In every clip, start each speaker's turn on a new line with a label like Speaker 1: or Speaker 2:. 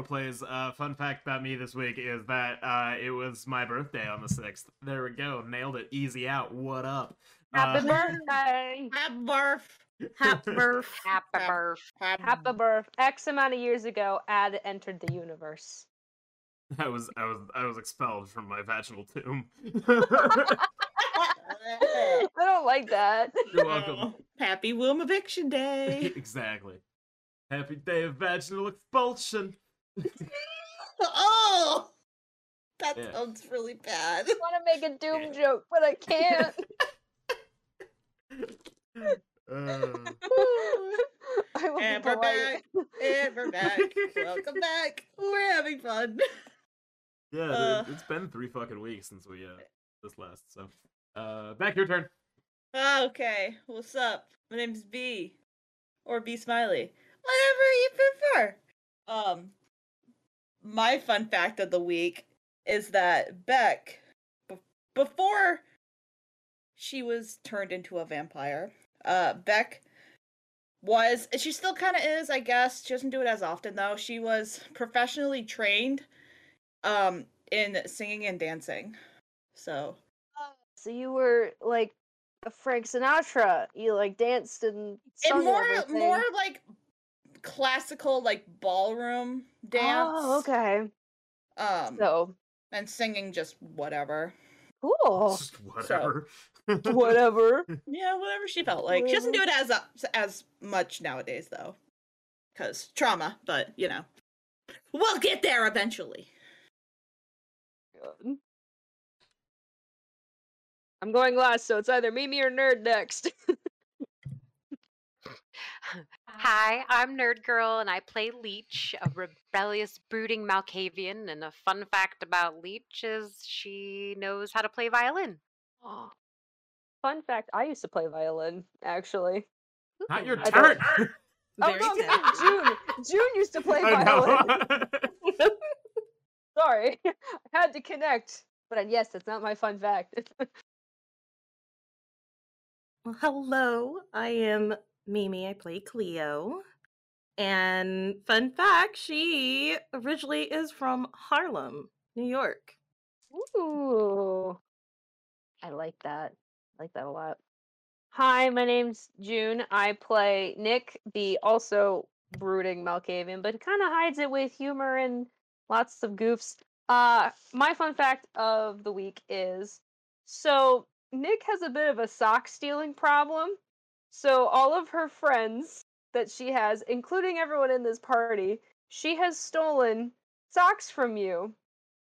Speaker 1: I Plays. Uh, fun fact about me this week is that uh, it was my birthday on the sixth. There we go, nailed it, easy out. What up?
Speaker 2: Happy
Speaker 1: Uh,
Speaker 2: birthday.
Speaker 3: Happy birth.
Speaker 4: Happy birth.
Speaker 2: Happy birth.
Speaker 3: Happy
Speaker 2: Happy birth. X amount of years ago, Ad entered the universe.
Speaker 1: I was I was I was expelled from my vaginal tomb.
Speaker 2: I don't like that.
Speaker 1: You're welcome.
Speaker 3: Oh, Happy womb eviction day.
Speaker 1: exactly. Happy day of vaginal expulsion.
Speaker 3: oh, that
Speaker 1: Yeah.
Speaker 3: sounds really bad.
Speaker 2: I want to make a doom joke, but I can't.
Speaker 1: Uh,
Speaker 2: I will
Speaker 3: And we're
Speaker 2: polite.
Speaker 3: back. And we're back. Welcome back. We're having fun.
Speaker 1: yeah, dude,
Speaker 3: Uh.
Speaker 1: it's been three fucking weeks since we uh this last. So, uh, back your turn.
Speaker 3: Okay, what's up? My name's B, or BeeSmiley, whatever you prefer. Um, my fun fact of the week is that Beck, b- before she was turned into a vampire, uh, Beck was she still kind of is, I guess. She doesn't do it as often though. She was professionally trained, um, in singing and dancing. So
Speaker 2: So you were like a Frank Sinatra. You like danced and
Speaker 3: and more more like classical like ballroom dance
Speaker 2: Oh, okay.
Speaker 3: um
Speaker 2: So
Speaker 3: and singing just whatever
Speaker 2: cool.
Speaker 1: Just whatever.
Speaker 2: Whatever.
Speaker 3: yeah whatever she felt like she doesn't do it as uh, as much nowadays though because trauma but you know we'll get there eventually
Speaker 2: Good. I'm going last, so it's either Mimi or Nerd next.
Speaker 4: Hi, I'm Nerd Girl, and I play Leech, a rebellious, brooding Malkavian. And a fun fact about Leech is she knows how to play violin.
Speaker 2: Oh. Fun fact: I used to play violin. Actually.
Speaker 1: Not your turn.
Speaker 2: don't- Oh no,
Speaker 3: sad.
Speaker 2: June. June used to play
Speaker 1: I
Speaker 2: violin.
Speaker 1: know.
Speaker 2: Sorry, I had to connect. But yes, that's not my fun fact.
Speaker 5: Well, hello. I am Mimi. I play Cleo. And fun fact, she originally is from Harlem, New York.
Speaker 2: Ooh, I like that. I like that a lot. Hi, my name's June. I play Nick, the also brooding Malkavian, but kind of hides it with humor and lots of goofs. Uh, my fun fact of the week is so Nick has a bit of a sock stealing problem. So all of her friends that she has, including everyone in this party, she has stolen socks from you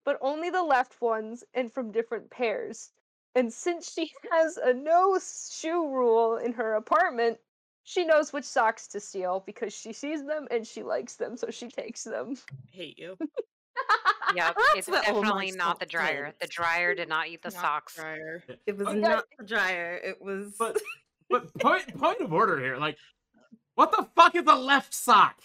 Speaker 2: but only the left ones and from different pairs. And since she has a no shoe rule in her apartment, she knows which socks to steal because she sees them and she likes them, so she takes them.
Speaker 3: hate you
Speaker 4: Yep,
Speaker 5: That's
Speaker 4: it's
Speaker 5: what all
Speaker 4: definitely not the
Speaker 5: sock
Speaker 4: dryer. The dryer did not eat the
Speaker 3: Not
Speaker 4: socks.
Speaker 3: dryer.
Speaker 5: It was
Speaker 2: Okay.
Speaker 5: not the dryer. It was.
Speaker 1: But but point point of order here. Like, what the fuck is a left sock?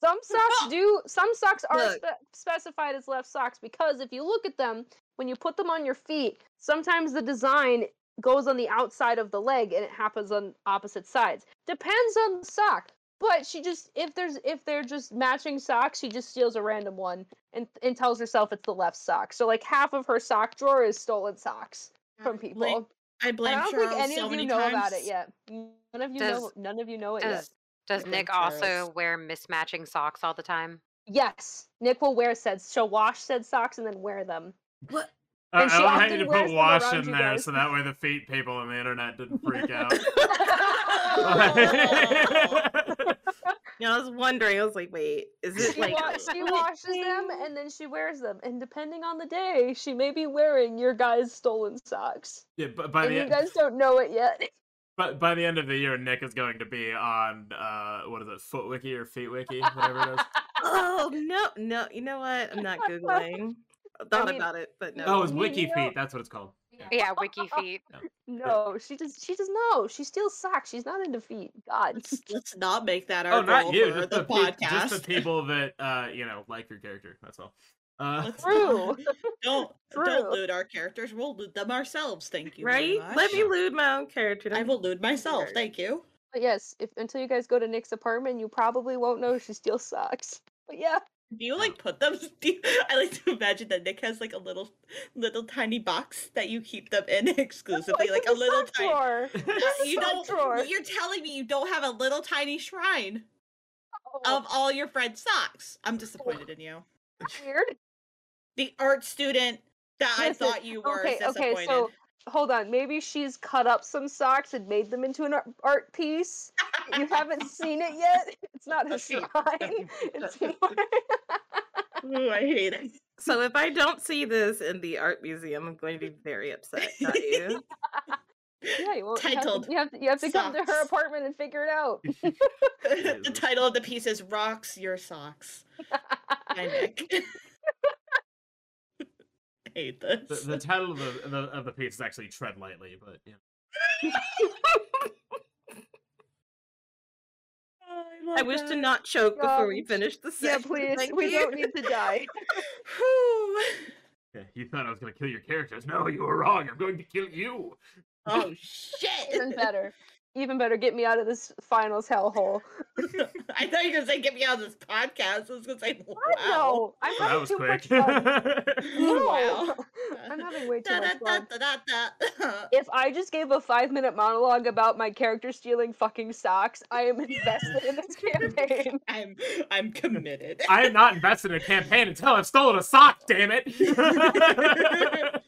Speaker 2: Some socks do, some socks are spe- specified as left socks because if you look at them, when you put them on your feet, sometimes the design goes on the outside of the leg and it happens on opposite sides. Depends on the sock. But she just if there's if they're just matching socks, she just steals a random one and and tells herself it's the left sock. So like half of her sock drawer is stolen socks from people.
Speaker 3: Blame- i blame
Speaker 2: I don't
Speaker 3: Charles
Speaker 2: think any
Speaker 3: so
Speaker 2: of you
Speaker 3: many
Speaker 2: know
Speaker 3: times.
Speaker 2: about it yet. None of you know none of you know it yet.
Speaker 4: Does Does
Speaker 3: blame
Speaker 4: Nick also wear mismatching socks all the time?
Speaker 2: Yes, Nick will wear said. She'll wash said socks and then wear them.
Speaker 5: what?
Speaker 1: I,
Speaker 2: And she
Speaker 1: I love how you
Speaker 2: wears
Speaker 1: put wash in there
Speaker 2: guys.
Speaker 1: so that way the feet people on the internet didn't freak out.
Speaker 5: Yeah, I was wondering. I was like, wait, is it
Speaker 2: she,
Speaker 5: like.
Speaker 2: wa- she washes them and then she wears them. And depending on the day, she may be wearing your guys' stolen socks.
Speaker 1: yeah, but by
Speaker 2: and
Speaker 1: the
Speaker 2: you guys don't know it yet.
Speaker 1: but by the end of the year, Nick is going to be on uh what is it, Footwiki or Feetwiki, whatever it is.
Speaker 5: Oh, no, no. You know what? I'm not Googling. I thought
Speaker 2: mean-
Speaker 5: about it, but no.
Speaker 1: Oh, it's
Speaker 2: You
Speaker 1: Wiki
Speaker 2: know-
Speaker 1: Feet. That's what it's called.
Speaker 4: Yeah, wiki feet.
Speaker 2: No, she does. She does no. She steals socks. She's not into feet. God.
Speaker 3: let's, let's not make that our
Speaker 1: Oh,
Speaker 3: goal
Speaker 1: not you.
Speaker 3: for
Speaker 1: Just
Speaker 3: the,
Speaker 1: the, pe-
Speaker 3: podcast
Speaker 1: just the people that uh you know like your character. That's all. Uh,
Speaker 2: True.
Speaker 3: don't
Speaker 2: True.
Speaker 3: don't loot our characters. We'll loot them ourselves. Thank you. very
Speaker 5: right? Let me loot my own character.
Speaker 3: I
Speaker 5: don't-
Speaker 3: will loot myself. Thank you.
Speaker 2: But yes, if until you guys go to Nick's apartment, you probably won't know she steals socks. But yeah,
Speaker 3: Do you like put them? Do you, I like to imagine that Nick has like a little, little tiny box that you keep them in exclusively, like a little tiny.
Speaker 2: drawer.
Speaker 3: You don't.
Speaker 2: drawer.
Speaker 3: You're telling me you don't have a little tiny shrine
Speaker 2: Oh,
Speaker 3: of all your friends' socks. I'm disappointed in you.
Speaker 2: weird.
Speaker 3: The art student that I thought you were
Speaker 2: Okay,
Speaker 3: is disappointed.
Speaker 2: okay, so hold on. Maybe she's cut up some socks and made them into an art piece. You haven't seen it yet. It's not a shrine. It's more.
Speaker 3: Ooh, I hate it.
Speaker 5: So if I don't see this in the art museum, I'm going to be very upset. Got you?
Speaker 2: yeah, you, won't, you have to, you have to, you have to come to her apartment and figure it out.
Speaker 3: the title of the piece is "Rocks Your Socks" by Nick. I hate this.
Speaker 1: The, the title of the, the of the piece is actually "Tread Lightly," but yeah.
Speaker 3: Oh,
Speaker 5: I
Speaker 3: love
Speaker 5: wish to not choke before we
Speaker 2: Um,
Speaker 5: finish the
Speaker 2: yeah, please.
Speaker 5: Thank
Speaker 2: We
Speaker 5: you.
Speaker 2: don't need to die.
Speaker 1: Yeah. You thought I was gonna kill your characters. No, you were wrong. I'm going to kill you.
Speaker 3: Oh shit!
Speaker 2: Even better. Even better. Get me out of this finals hellhole.
Speaker 3: I thought you were gonna say get me out of this podcast. I was gonna say wow.
Speaker 2: I know. I'm
Speaker 1: That
Speaker 2: having
Speaker 1: was
Speaker 2: too
Speaker 1: quick.
Speaker 2: much fun. No,
Speaker 3: Wow.
Speaker 2: I'm having way too
Speaker 3: Da,
Speaker 2: much fun.
Speaker 3: da, da, da, da.
Speaker 2: If I just gave a five minute monologue about my character stealing fucking socks, I am invested in this campaign.
Speaker 3: I'm I'm committed.
Speaker 1: I am not invested in a campaign until I've stolen a sock. Damn it.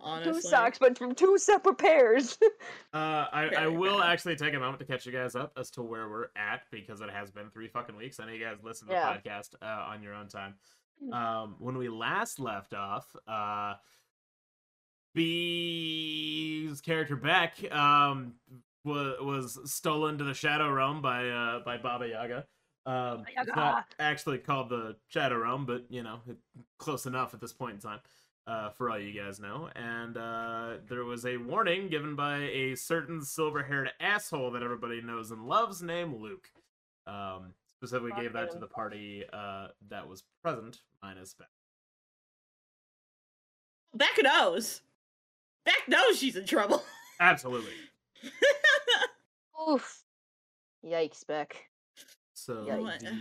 Speaker 2: One, two socks, but from two separate pairs.
Speaker 1: Uh, I, I will actually take a moment to catch you guys up as to where we're at because it has been three fucking weeks. I know you guys listen to
Speaker 2: Yeah.
Speaker 1: the podcast uh, on your own time. Um, when we last left off, uh, B's character Beck um, was, was stolen to the Shadow Realm by uh, by Baba Yaga. Um, it's not actually called the Shadow Realm, but you know, it, close enough at this point in time uh, for all you guys know. And uh, there was a warning given by a certain silver haired asshole that everybody knows and loves named Luke. Um, specifically gave that to the party uh, that was present, minus Beck.
Speaker 3: Beck knows. Beck knows she's in trouble.
Speaker 1: Absolutely.
Speaker 2: Oof. Yikes, Beck.
Speaker 1: So
Speaker 2: Yeah,
Speaker 1: the,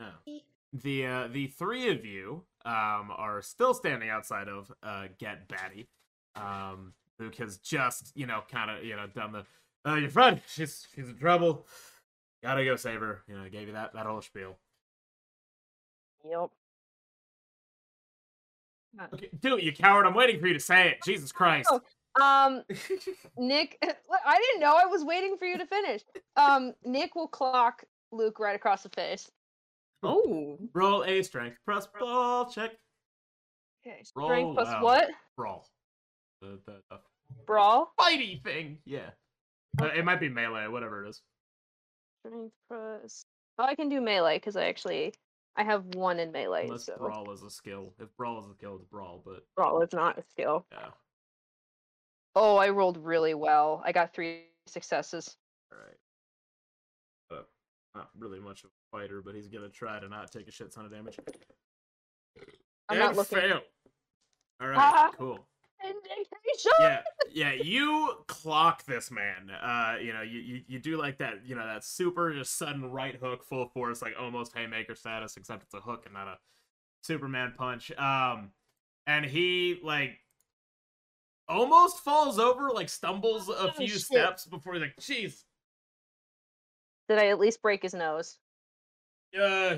Speaker 1: oh. The uh, the three of you um, are still standing outside of uh, Get Batty. Um, Luke has just you know kind of you know done the uh, your friend she's she's in trouble. Gotta go save her. You know, gave you that that whole spiel.
Speaker 2: Yep.
Speaker 1: It, you coward! I'm waiting for you to say it. Jesus Christ!
Speaker 2: Oh. Um, Nick, I didn't know. I was waiting for you to finish. Um, Nick will clock Luke right across the face.
Speaker 5: Oh,
Speaker 1: Roll a strength plus brawl check.
Speaker 2: Okay.
Speaker 1: Roll
Speaker 2: Strength plus what?
Speaker 1: Brawl. The the, the
Speaker 2: Brawl.
Speaker 1: fighty thing. Yeah. Uh, it might be melee, whatever it is.
Speaker 2: Strength plus. Oh, I can do melee because I actually I have one in melee.
Speaker 1: Unless
Speaker 2: so
Speaker 1: brawl is a skill. If brawl is a skill, it's brawl. But
Speaker 2: brawl is not a skill.
Speaker 1: yeah.
Speaker 2: Oh, I rolled really well. I got three successes.
Speaker 1: All right. Uh, not really much of a fighter, but he's gonna try to not take a shit ton of damage.
Speaker 2: I'm
Speaker 1: and
Speaker 2: not looking.
Speaker 1: Fail. All right.
Speaker 2: Ah.
Speaker 1: Cool.
Speaker 2: Indignation.
Speaker 1: Yeah. Yeah. You clock this man. Uh, you know, you, you you do like that. You know, that super just sudden right hook, full force, like almost haymaker status, except it's a hook and not a Superman punch. Um, and he like almost falls over, like stumbles a
Speaker 2: Oh,
Speaker 1: few steps before he's like, "Jeez,
Speaker 2: Did I at least break his nose?
Speaker 1: Uh,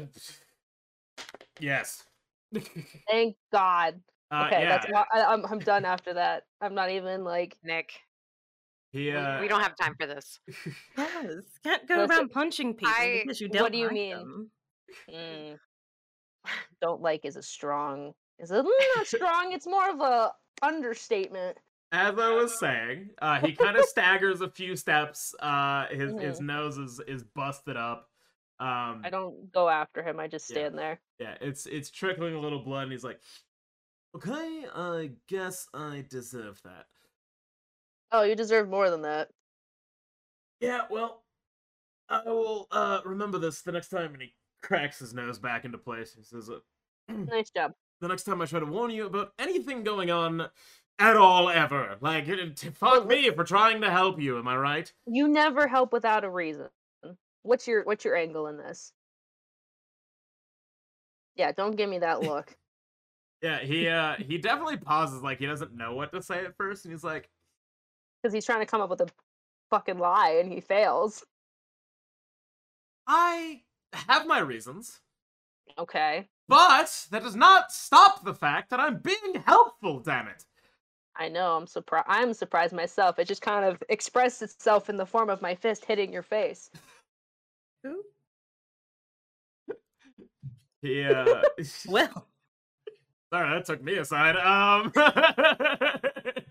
Speaker 1: yes.
Speaker 2: Thank God.
Speaker 1: uh,
Speaker 2: Okay,
Speaker 1: yeah.
Speaker 2: that's not, I, I'm I'm done after that. I'm not even like
Speaker 4: Nick,
Speaker 1: Yeah,
Speaker 4: we-
Speaker 1: uh,
Speaker 4: we don't have time for this.
Speaker 5: yes. Can't go
Speaker 2: Listen,
Speaker 5: around punching people
Speaker 4: I-
Speaker 5: because you
Speaker 2: what
Speaker 5: don't
Speaker 2: do you
Speaker 5: like
Speaker 2: mean?
Speaker 5: them.
Speaker 2: mm, don't like is a strong is a not strong. It's more of a understatement.
Speaker 1: As I was saying, uh, he kind of staggers a few steps. Uh, his his nose is is busted up. Um,
Speaker 2: Mm-hmm. I don't go after him. I just
Speaker 1: Yeah.
Speaker 2: stand there.
Speaker 1: yeah, it's it's trickling a little blood, and he's like, "Okay, I guess I deserve that."
Speaker 2: Oh, you deserve more than that.
Speaker 1: Yeah, well, I will uh remember this the next time. And he cracks his nose back into place. He says, uh,
Speaker 2: Nice job.
Speaker 1: the next time I try to warn you about anything going on at all ever. Like, fuck me for trying to help you. Am I right?
Speaker 2: You never help without a reason. What's your what's your angle in this? Yeah, don't give me that look.
Speaker 1: Yeah, he uh he definitely pauses like he doesn't know what to say at first, and he's like,
Speaker 2: Because he's trying to come up with a fucking lie and he fails.
Speaker 1: I have my reasons,
Speaker 2: Okay.
Speaker 1: but that does not stop the fact that I'm being helpful. Damn it!
Speaker 2: I know, I'm surprised I'm surprised myself. It just kind of expressed itself in the form of my fist hitting your face.
Speaker 5: Who?
Speaker 1: He uh,
Speaker 5: Well,
Speaker 1: sorry, that took me aside. Um,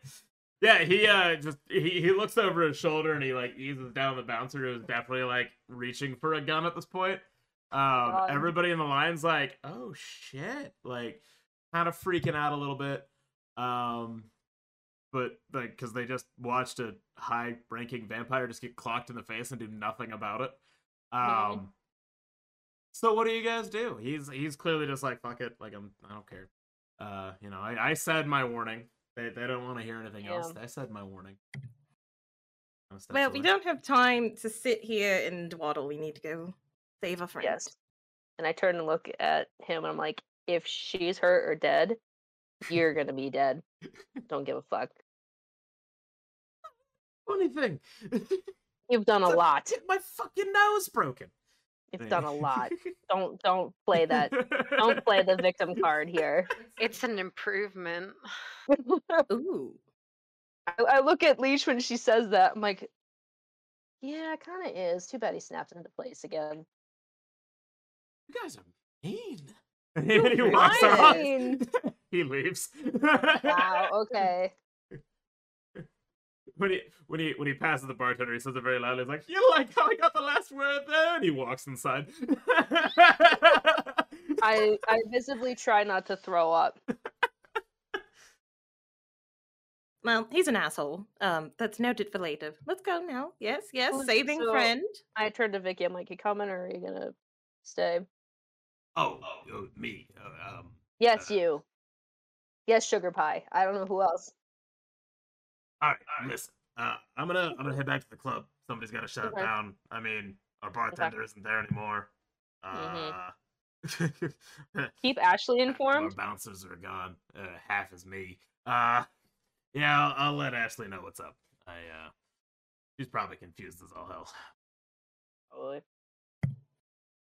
Speaker 1: yeah, he uh just he he looks over his shoulder and he like eases down the bouncer who's definitely like reaching for a gun at this point. Um,
Speaker 2: God.
Speaker 1: everybody in the line's like, oh shit, like kind of freaking out a little bit. Um, but like because they just watched a high-ranking vampire just get clocked in the face and do nothing about it. Um. So what do you guys do? He's he's clearly just like fuck it, like I'm I don't care. Uh, you know, I, I said my warning. They they don't want to hear anything else.
Speaker 2: Yeah.
Speaker 1: I said my warning.
Speaker 5: Well, we don't have time to sit here and dwaddle. We need to go save a friend.
Speaker 2: Yes. And I turn and look at him and I'm like, if she's hurt or dead, you're gonna be dead. Don't give a fuck.
Speaker 1: Funny thing.
Speaker 2: You've done a lot.
Speaker 1: Get my fucking nose broken.
Speaker 2: You've done a lot. Don't don't play that. Don't play the victim card here.
Speaker 4: It's an improvement.
Speaker 5: Ooh.
Speaker 2: I, I look at Leech when she says that. I'm like, yeah, it kind of is. Too bad he snapped into place again.
Speaker 1: You guys are mean. And he walks
Speaker 2: Fine.
Speaker 1: off. he leaves.
Speaker 2: Wow. Okay.
Speaker 1: When he when he when he passes the bartender, he says it very loudly. He's like, "You like how I got the last word there?" And he walks inside.
Speaker 2: I I visibly try not to throw up.
Speaker 5: Well, he's an asshole. Um, that's noted for later. Let's go now. Yes, yes.
Speaker 2: Well,
Speaker 5: Saving
Speaker 2: so-
Speaker 5: friend.
Speaker 2: I turn to Vicky. I'm like, you coming or are you gonna stay?
Speaker 1: oh, oh, me. Uh, um,
Speaker 2: Yes,
Speaker 1: Uh,
Speaker 2: you. Yes, sugar pie. I don't know who else.
Speaker 1: All right, listen. Uh, I'm gonna I'm gonna head back to the club. Somebody's got to shut
Speaker 2: Okay.
Speaker 1: it down. I mean, our bartender isn't there anymore. Uh,
Speaker 2: Keep Ashley informed.
Speaker 1: Our bouncers are gone. Uh, half is me. Uh, yeah, I'll, I'll let Ashley know what's up. I uh, she's probably confused as all hell.
Speaker 2: Probably.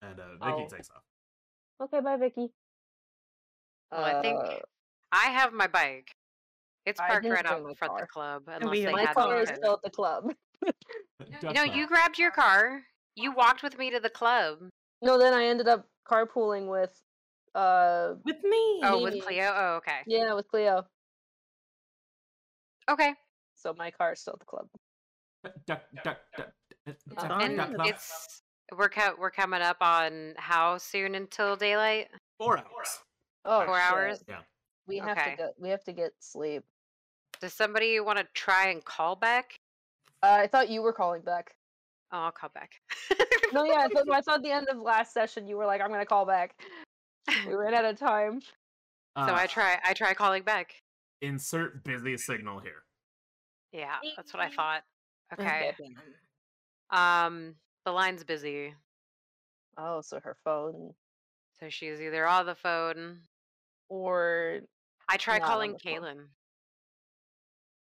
Speaker 1: And uh, Vicky
Speaker 2: Oh.
Speaker 1: takes off.
Speaker 2: Okay, bye, Vicky.
Speaker 4: Well, I think
Speaker 2: Uh,
Speaker 4: I have my bike. It's
Speaker 2: I
Speaker 4: parked
Speaker 2: didn't
Speaker 4: right
Speaker 2: bring
Speaker 4: out
Speaker 2: my
Speaker 4: front of the
Speaker 2: car.
Speaker 4: club.
Speaker 5: we
Speaker 4: Unless they
Speaker 5: have-
Speaker 2: my
Speaker 4: had
Speaker 2: car is still at the club.
Speaker 4: No, you grabbed your car. You walked with me to the club.
Speaker 2: No, then I ended up carpooling with, uh,
Speaker 5: With me.
Speaker 4: Oh, with Cleo. Oh, okay.
Speaker 2: yeah, with Cleo.
Speaker 4: Okay.
Speaker 2: So my car is still at the club.
Speaker 1: Duck, duck, duck, duck,
Speaker 5: It's
Speaker 4: And
Speaker 1: duck, duck.
Speaker 4: it's we're co- we're coming up on how soon until daylight?
Speaker 1: four hours.
Speaker 2: Oh,
Speaker 4: Four
Speaker 2: shit.
Speaker 4: hours?
Speaker 1: Yeah.
Speaker 2: We have to get. We have to get sleep.
Speaker 4: Does somebody want to try and call back?
Speaker 2: Uh, I thought you were calling back.
Speaker 4: Oh, I'll call back.
Speaker 2: No, yeah, I thought, I thought the end of last session you were like, "I'm gonna call back." We ran out of time.
Speaker 4: so
Speaker 1: Uh,
Speaker 4: I try I try calling back.
Speaker 1: Insert busy signal here.
Speaker 4: Yeah, that's what I thought.
Speaker 5: Okay.
Speaker 4: Okay. Um, the line's busy,
Speaker 2: Oh, so her phone
Speaker 4: so she's either on the phone.
Speaker 2: or
Speaker 4: I try calling
Speaker 2: the.
Speaker 4: Kalen.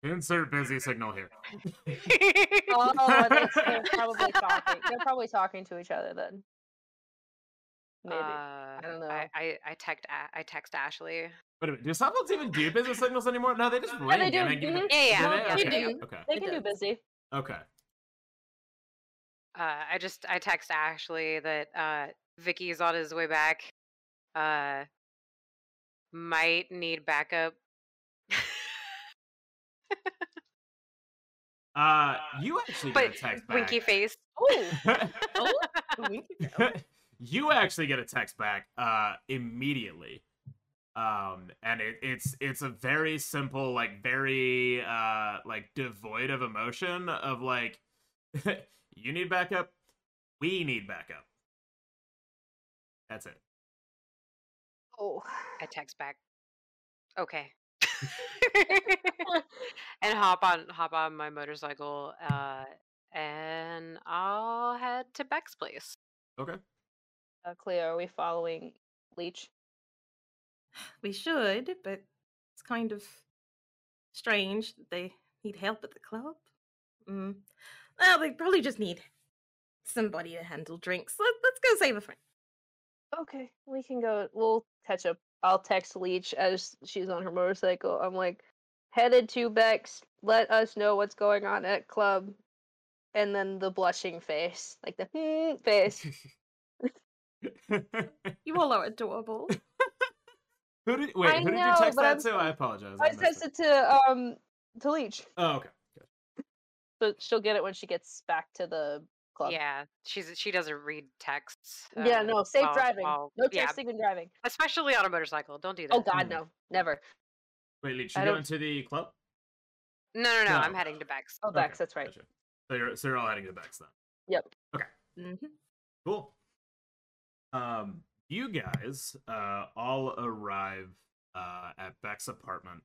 Speaker 1: Insert busy signal here.
Speaker 2: oh, that's, they're probably talking. They're probably talking to each other then. Maybe.
Speaker 4: Uh,
Speaker 2: don't know.
Speaker 4: I, I, I text A- I text Ashley.
Speaker 1: Wait a minute. Do cell phones even do busy signals anymore? No, they just ring.
Speaker 2: they do,
Speaker 1: and give you-
Speaker 2: mhm.
Speaker 4: Yeah, yeah,
Speaker 1: Do they?
Speaker 2: they
Speaker 1: Okay.
Speaker 2: do.
Speaker 1: Okay.
Speaker 2: they can do busy.
Speaker 1: Okay.
Speaker 4: Uh, I just I text Ashley that uh, Vicky's on his way back. Uh, might need backup.
Speaker 1: Uh, you actually get
Speaker 4: but
Speaker 1: a text back.
Speaker 4: winky face.
Speaker 2: Oh, oh,
Speaker 1: you actually get a text back uh immediately um and it, it's it's a very simple like very uh like devoid of emotion of like you need backup we need backup that's it
Speaker 2: oh.
Speaker 4: I text back. Okay. and hop on hop on my motorcycle, uh, and I'll head to Beck's place.
Speaker 1: Okay.
Speaker 2: Uh, Cleo, are we following Leech?
Speaker 5: We should, but it's kind of strange that they need help at the club. Mm. Well, they probably just need somebody to handle drinks. Let, let's go save a friend.
Speaker 2: Okay, we can go. We'll catch up. I'll text Leech as she's on her motorcycle. I'm like, headed to Beck's. Let us know what's going on at club. And then the blushing face, like the hmm face.
Speaker 5: You all are adorable.
Speaker 1: who did wait?
Speaker 2: I
Speaker 1: who did
Speaker 2: know,
Speaker 1: you text that
Speaker 2: I'm
Speaker 1: to? I apologize.
Speaker 2: I
Speaker 1: missed
Speaker 2: texted
Speaker 1: it.
Speaker 2: to um to Leech,
Speaker 1: Oh, okay. Good.
Speaker 2: so she'll get it when she gets back to the club.
Speaker 4: Yeah, she's she doesn't read texts.
Speaker 2: Yeah,
Speaker 4: uh,
Speaker 2: no, safe
Speaker 4: while-
Speaker 2: driving.
Speaker 4: while-
Speaker 2: no
Speaker 4: yeah,
Speaker 2: texting and driving.
Speaker 4: especially on a motorcycle. Don't do that.
Speaker 2: Oh God,
Speaker 1: Mm.
Speaker 2: no, never.
Speaker 1: Wait, Leech,
Speaker 2: I
Speaker 1: you
Speaker 2: don't-
Speaker 1: the club?
Speaker 4: No, no, no.
Speaker 1: No.
Speaker 4: I'm heading to Beck's.
Speaker 2: Oh, Beck's, that's right.
Speaker 1: Gotcha. So you're so you're all heading to Beck's then. Yep. Okay.
Speaker 5: Mhm.
Speaker 1: Cool. Um, you guys uh all arrive uh at Beck's apartment.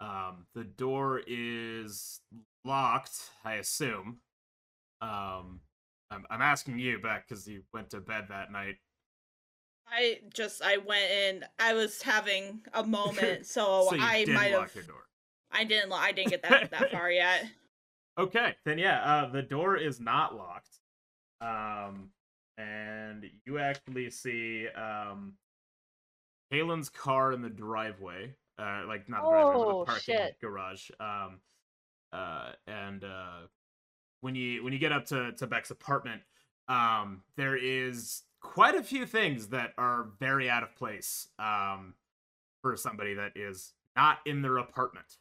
Speaker 1: Um, the door is locked, I assume. Um, I'm I'm asking you, back because you went to bed that night.
Speaker 3: I just I went in. I was having a moment, so,
Speaker 1: so you
Speaker 3: I
Speaker 1: did
Speaker 3: might
Speaker 1: lock
Speaker 3: have.
Speaker 1: your door.
Speaker 3: I didn't. lo- I didn't get that that far yet.
Speaker 1: Okay, then yeah, uh, the door is not locked. Um, and you actually see um, Kalen's car in the driveway. Uh, like not the driveway, but
Speaker 2: Oh,
Speaker 1: the parking
Speaker 2: shit.
Speaker 1: garage. Um, uh, and uh, when you when you get up to to Beck's apartment, um, there is quite a few things that are very out of place. Um, for somebody that is not in their apartment.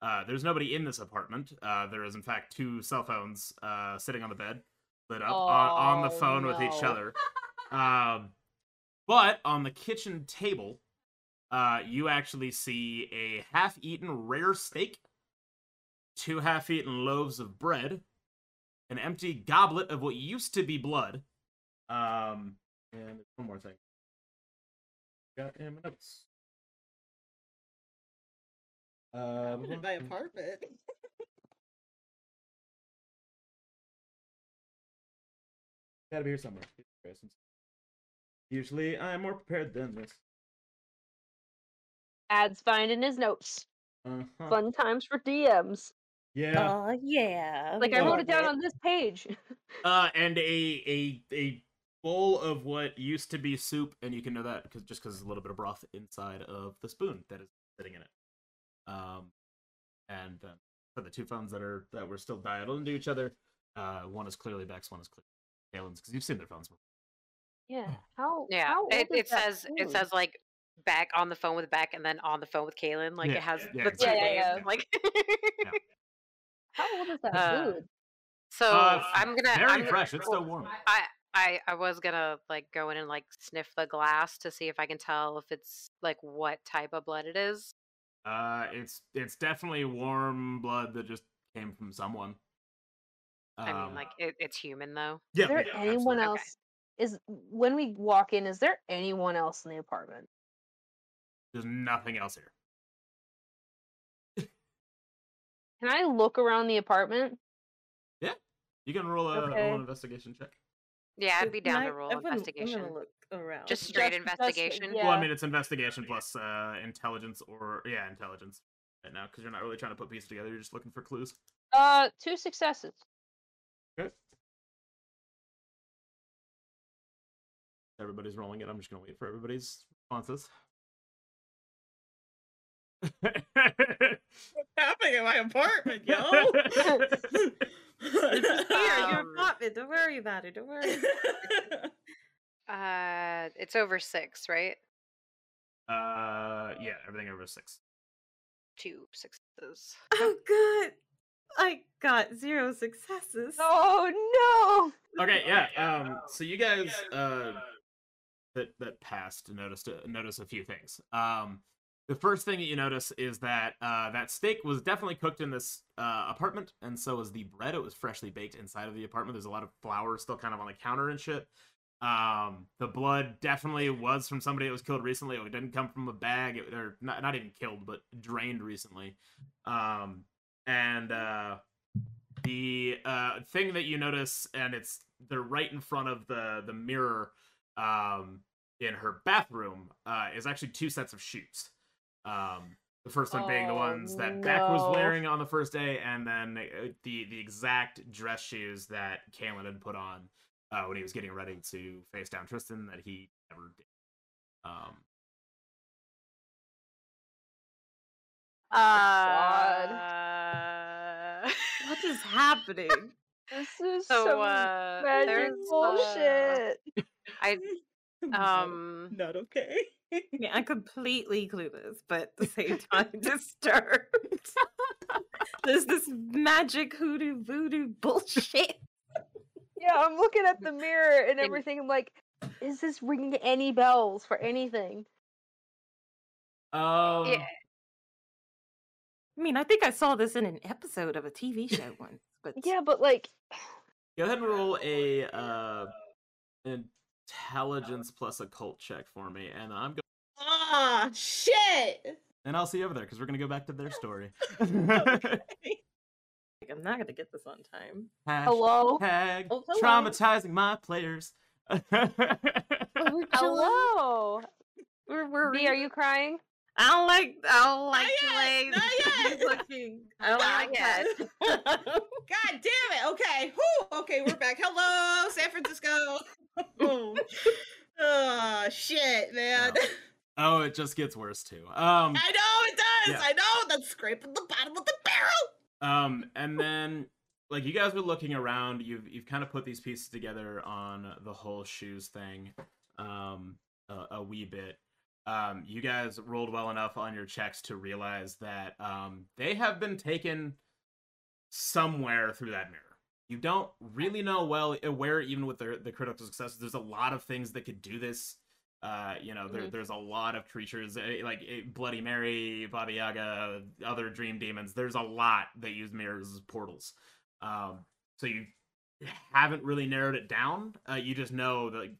Speaker 1: Uh, there's nobody in this apartment. Uh, there is, in fact, two cell phones uh, sitting on the bed, lit up on, on the
Speaker 2: Oh,
Speaker 1: phone with each other. Um, but on the kitchen table, uh, you actually see a half-eaten rare steak, two half-eaten loaves of bread, an empty goblet of what used to be blood, um, and one more thing. Got in my notes. Um,
Speaker 3: in my apartment.
Speaker 1: Gotta be here somewhere. Jesus Christ, I'm- Usually, I'm more prepared than this.
Speaker 2: Ad's finding his notes.
Speaker 1: Uh-huh.
Speaker 2: Fun times for DMs.
Speaker 1: Yeah.
Speaker 5: Oh yeah.
Speaker 2: Like I wrote it down on this page.
Speaker 1: Uh, and a a a bowl of what used to be soup, and you can know that because just because there's a little bit of broth inside of the spoon that is sitting in it. Um, and uh, for the two phones that are that were still dialed into each other, uh, one is clearly Beck's, one is clearly Kalen's, because you've seen their phones before.
Speaker 2: Yeah. How?
Speaker 4: Yeah,
Speaker 2: how old
Speaker 4: it,
Speaker 2: is
Speaker 4: it
Speaker 2: that
Speaker 4: says it says like back on the phone with Beck and then on the phone with Kalen. Like
Speaker 1: Yeah,
Speaker 4: it has
Speaker 1: yeah,
Speaker 4: the two
Speaker 1: exactly.
Speaker 2: Yeah,
Speaker 4: days.
Speaker 2: yeah, yeah.
Speaker 4: Like
Speaker 2: How old is that
Speaker 4: Uh,
Speaker 2: food?
Speaker 4: so
Speaker 1: Uh,
Speaker 4: I'm gonna
Speaker 1: Very
Speaker 4: I'm,
Speaker 1: fresh. It's still warm.
Speaker 4: I, I I was gonna like go in and like sniff the glass to see if I can tell if it's like what type of blood it is.
Speaker 1: Uh, it's it's definitely warm blood that just came from someone.
Speaker 4: I mean,
Speaker 1: Um,
Speaker 4: like it, it's human though.
Speaker 1: yeah,
Speaker 2: Is there
Speaker 1: yeah,
Speaker 2: anyone
Speaker 1: absolutely.
Speaker 2: else? Is when we walk in, is there anyone else in the apartment?
Speaker 1: There's nothing else here.
Speaker 2: Can I look around the apartment?
Speaker 1: Yeah, you can roll a roll
Speaker 2: Okay.
Speaker 1: an investigation check.
Speaker 4: Yeah, I'd be down
Speaker 5: I-
Speaker 4: to roll
Speaker 5: I'm I'm
Speaker 4: investigation.
Speaker 5: gonna look around.
Speaker 4: Just straight
Speaker 2: Just- just-
Speaker 4: investigation?
Speaker 2: yeah.
Speaker 1: Well, I mean, it's investigation plus uh, intelligence or yeah, intelligence right now because you're not really trying to put pieces together. You're just looking for clues.
Speaker 2: Uh, two successes.
Speaker 1: Okay. Everybody's rolling it. I'm just gonna wait for everybody's responses.
Speaker 3: What's happening in my apartment, yo?
Speaker 5: It's just here in your apartment. Don't worry about it. Don't worry.
Speaker 4: Uh, it's over six, right?
Speaker 1: uh, yeah, everything over six.
Speaker 4: Two successes.
Speaker 5: oh good. I got zero successes.
Speaker 2: Oh no.
Speaker 1: Okay, yeah. Um, so you guys uh that that passed noticed uh, notice a few things. Um, the first thing that you notice is that uh that steak was definitely cooked in this uh apartment, and so was the bread. It was freshly baked inside of the apartment. There's a lot of flour still kind of on the counter and shit. Um, the blood definitely was from somebody that was killed recently. It didn't come from a bag, it, or not, not even killed, but drained recently. Um, and uh, the uh, thing that you notice, and it's they're right in front of the the mirror um, in her bathroom, uh, is actually two sets of shoes. Um, the first one being the
Speaker 2: Oh,
Speaker 1: ones that Beck was wearing on the first day, and then uh, the the exact dress shoes that Kalen had put on uh, when he was getting ready to face down Tristan that he never did. Um,
Speaker 4: Uh,
Speaker 5: What is happening?
Speaker 2: This is
Speaker 4: so
Speaker 2: some
Speaker 4: uh,
Speaker 2: magic
Speaker 4: there's uh,
Speaker 2: bullshit.
Speaker 4: I
Speaker 3: Not-
Speaker 4: um
Speaker 3: not okay.
Speaker 5: Yeah, I'm completely clueless, but at the same time disturbed. There's this magic hoodoo voodoo bullshit.
Speaker 2: Yeah, I'm looking at the mirror and
Speaker 4: And-
Speaker 2: everything. I'm like, is this ringing any bells for anything?
Speaker 1: um,
Speaker 4: yeah,
Speaker 5: I mean, I think I saw this in an episode of a TV show once, but
Speaker 2: Yeah, but like,
Speaker 1: Go ahead and roll a uh, intelligence plus occult check for me, and I'm going.
Speaker 3: Ah, shit.
Speaker 1: and I'll see you over there because we're gonna go back to their story.
Speaker 5: I'm not gonna get this on time.
Speaker 2: hello,
Speaker 5: Oh, hello.
Speaker 1: traumatizing my players.
Speaker 2: hello.
Speaker 5: We're, we're
Speaker 2: B, are you crying?
Speaker 5: I don't like. I don't like
Speaker 3: Not
Speaker 5: the way
Speaker 3: not yet.
Speaker 5: looking. I don't
Speaker 4: Not
Speaker 5: like
Speaker 4: yet.
Speaker 5: that.
Speaker 3: God damn it. Okay. Whew. Okay, we're back. Hello, San Francisco. oh, shit, man.
Speaker 1: oh, it just gets worse too. Um,
Speaker 3: I know it does.
Speaker 1: Yeah.
Speaker 3: I know. That's scraping the bottom of the barrel.
Speaker 1: Um, and then like you guys were looking around, you've you've kind of put these pieces together on the whole shoes thing, um, a, a wee bit. Um, you guys rolled well enough on your checks to realize that um they have been taken somewhere through that mirror. You don't really know well uh, where, even with the the critical successes. There's a lot of things that could do this. Uh, you know, there,
Speaker 2: Mhm.
Speaker 1: there's a lot of creatures eh, like eh, Bloody Mary, Baba Yaga, other dream demons. There's a lot that use mirrors as portals. Um, so you haven't really narrowed it down. Uh, you just know that like,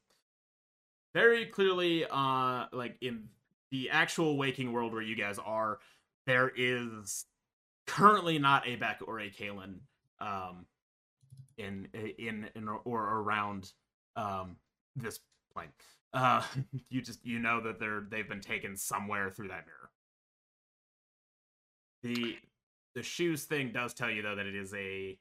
Speaker 1: very clearly, uh, like in the actual waking world where you guys are, there is currently not a Beck or a Kalen um, in in in or around um, this plane. Uh, you just you know that they're they've been taken somewhere through that mirror. The the shoes thing does tell you though that it is a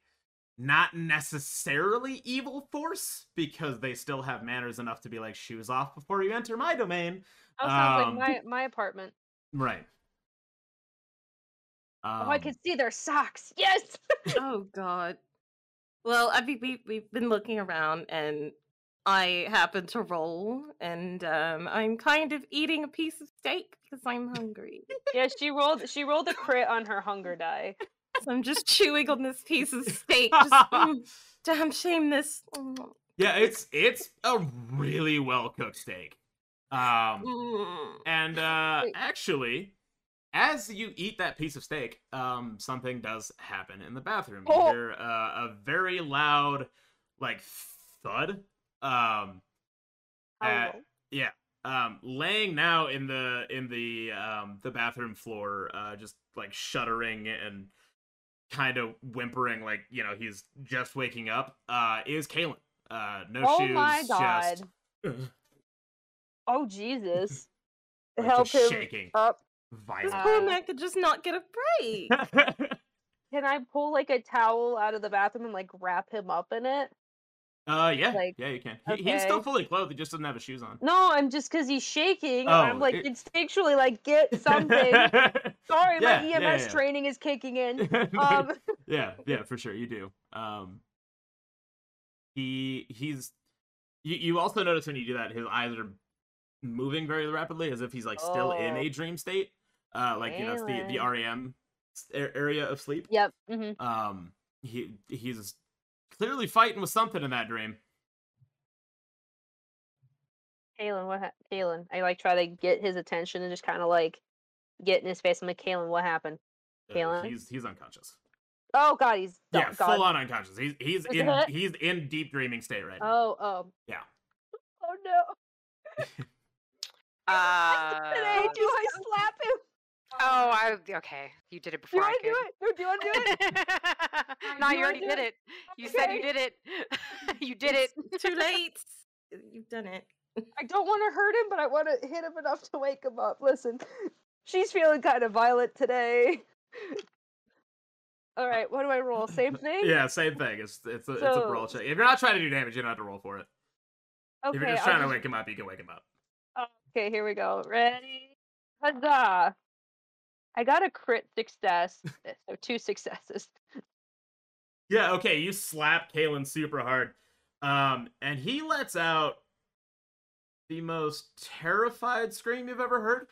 Speaker 1: not necessarily evil force because they still have manners enough to be like shoes off before you enter my domain.
Speaker 2: Oh, sounds
Speaker 1: Um,
Speaker 2: like my my apartment.
Speaker 1: Right. Um,
Speaker 2: oh, I can see their socks. Yes.
Speaker 5: oh God. Well, I mean, we we've been looking around, and I happen to roll, and um, I'm kind of eating a piece of steak because I'm hungry.
Speaker 2: yeah, she rolled. She rolled a crit on her hunger die.
Speaker 5: I'm just chewing on this piece of steak. Just, mm, damn shame this. Mm,
Speaker 1: Yeah, it's it's a really well cooked steak. Um,
Speaker 5: mm.
Speaker 1: and uh, actually, as you eat that piece of steak, um, something does happen in the bathroom.
Speaker 2: Oh.
Speaker 1: You hear uh, a very loud, like thud. Um, at- yeah. Um, laying now in the in the um the bathroom floor, uh, just like shuddering and kind of whimpering, like you know he's just waking up. Uh, is Kalen? Uh, no
Speaker 2: Oh
Speaker 1: shoes.
Speaker 2: Oh my god.
Speaker 1: Just,
Speaker 2: Oh Jesus.
Speaker 1: like,
Speaker 2: Help
Speaker 1: just
Speaker 2: him
Speaker 1: shaking
Speaker 2: up.
Speaker 5: This
Speaker 1: violently.
Speaker 5: poor man could just not get a break.
Speaker 2: Can I pull like a towel out of the bathroom and like wrap him up in it?
Speaker 1: Uh, yeah,
Speaker 2: like,
Speaker 1: yeah, you can. He, He's still fully clothed. He just doesn't have his shoes on.
Speaker 2: No, I'm just because he's shaking. I'm
Speaker 1: Oh,
Speaker 2: like
Speaker 1: it-
Speaker 2: instinctually like get something. Sorry,
Speaker 1: Yeah,
Speaker 2: my EMS
Speaker 1: yeah.
Speaker 2: training is kicking in. Um,
Speaker 1: yeah, yeah, for sure, you do. Um, he he's you. You also notice when you do that, his eyes are moving very rapidly, as if he's like still in
Speaker 2: Oh.
Speaker 1: a dream state. Uh, like you know, it's the the REM area of sleep.
Speaker 2: yep. hmm
Speaker 1: Um, he he's clearly fighting with something in that dream.
Speaker 2: Kalen, what? Ha- Kalen, I like try to get his attention and just kind of like get in his face. I'm like, Kalen, what happened?
Speaker 1: Uh,
Speaker 2: Kalen?
Speaker 1: he's he's unconscious.
Speaker 2: Oh God, he's
Speaker 1: Yeah,
Speaker 2: oh, God.
Speaker 1: full on unconscious. He's he's in he's in deep dreaming state right now.
Speaker 2: Oh, oh.
Speaker 1: Yeah.
Speaker 2: Oh no.
Speaker 4: Uh,
Speaker 2: Today, do I slap him?
Speaker 4: Oh, I okay. You did it
Speaker 2: Do
Speaker 4: before
Speaker 2: I
Speaker 4: I
Speaker 2: do it? No, do I do it?
Speaker 4: no,
Speaker 2: Do
Speaker 4: you already did
Speaker 2: it?
Speaker 4: it. You said you did it. you did it.
Speaker 5: Too late. You've done it.
Speaker 2: I don't want to hurt him, but I want to hit him enough to wake him up. Listen, she's feeling kind of violent today. All right, what do I roll? Same thing.
Speaker 1: Yeah, same thing. It's it's a, it's a
Speaker 2: So-
Speaker 1: brawl check. If you're not trying to do damage, you don't have to roll for it.
Speaker 2: Okay.
Speaker 1: if you're just
Speaker 2: I'll
Speaker 1: trying to
Speaker 2: just-
Speaker 1: wake him up, you can wake him up.
Speaker 2: Okay, here we go. Ready? Huzzah! I got a crit success, eh, so two successes.
Speaker 1: Yeah, okay, you slap Kalen super hard. Um, and he lets out the most terrified scream you've ever heard.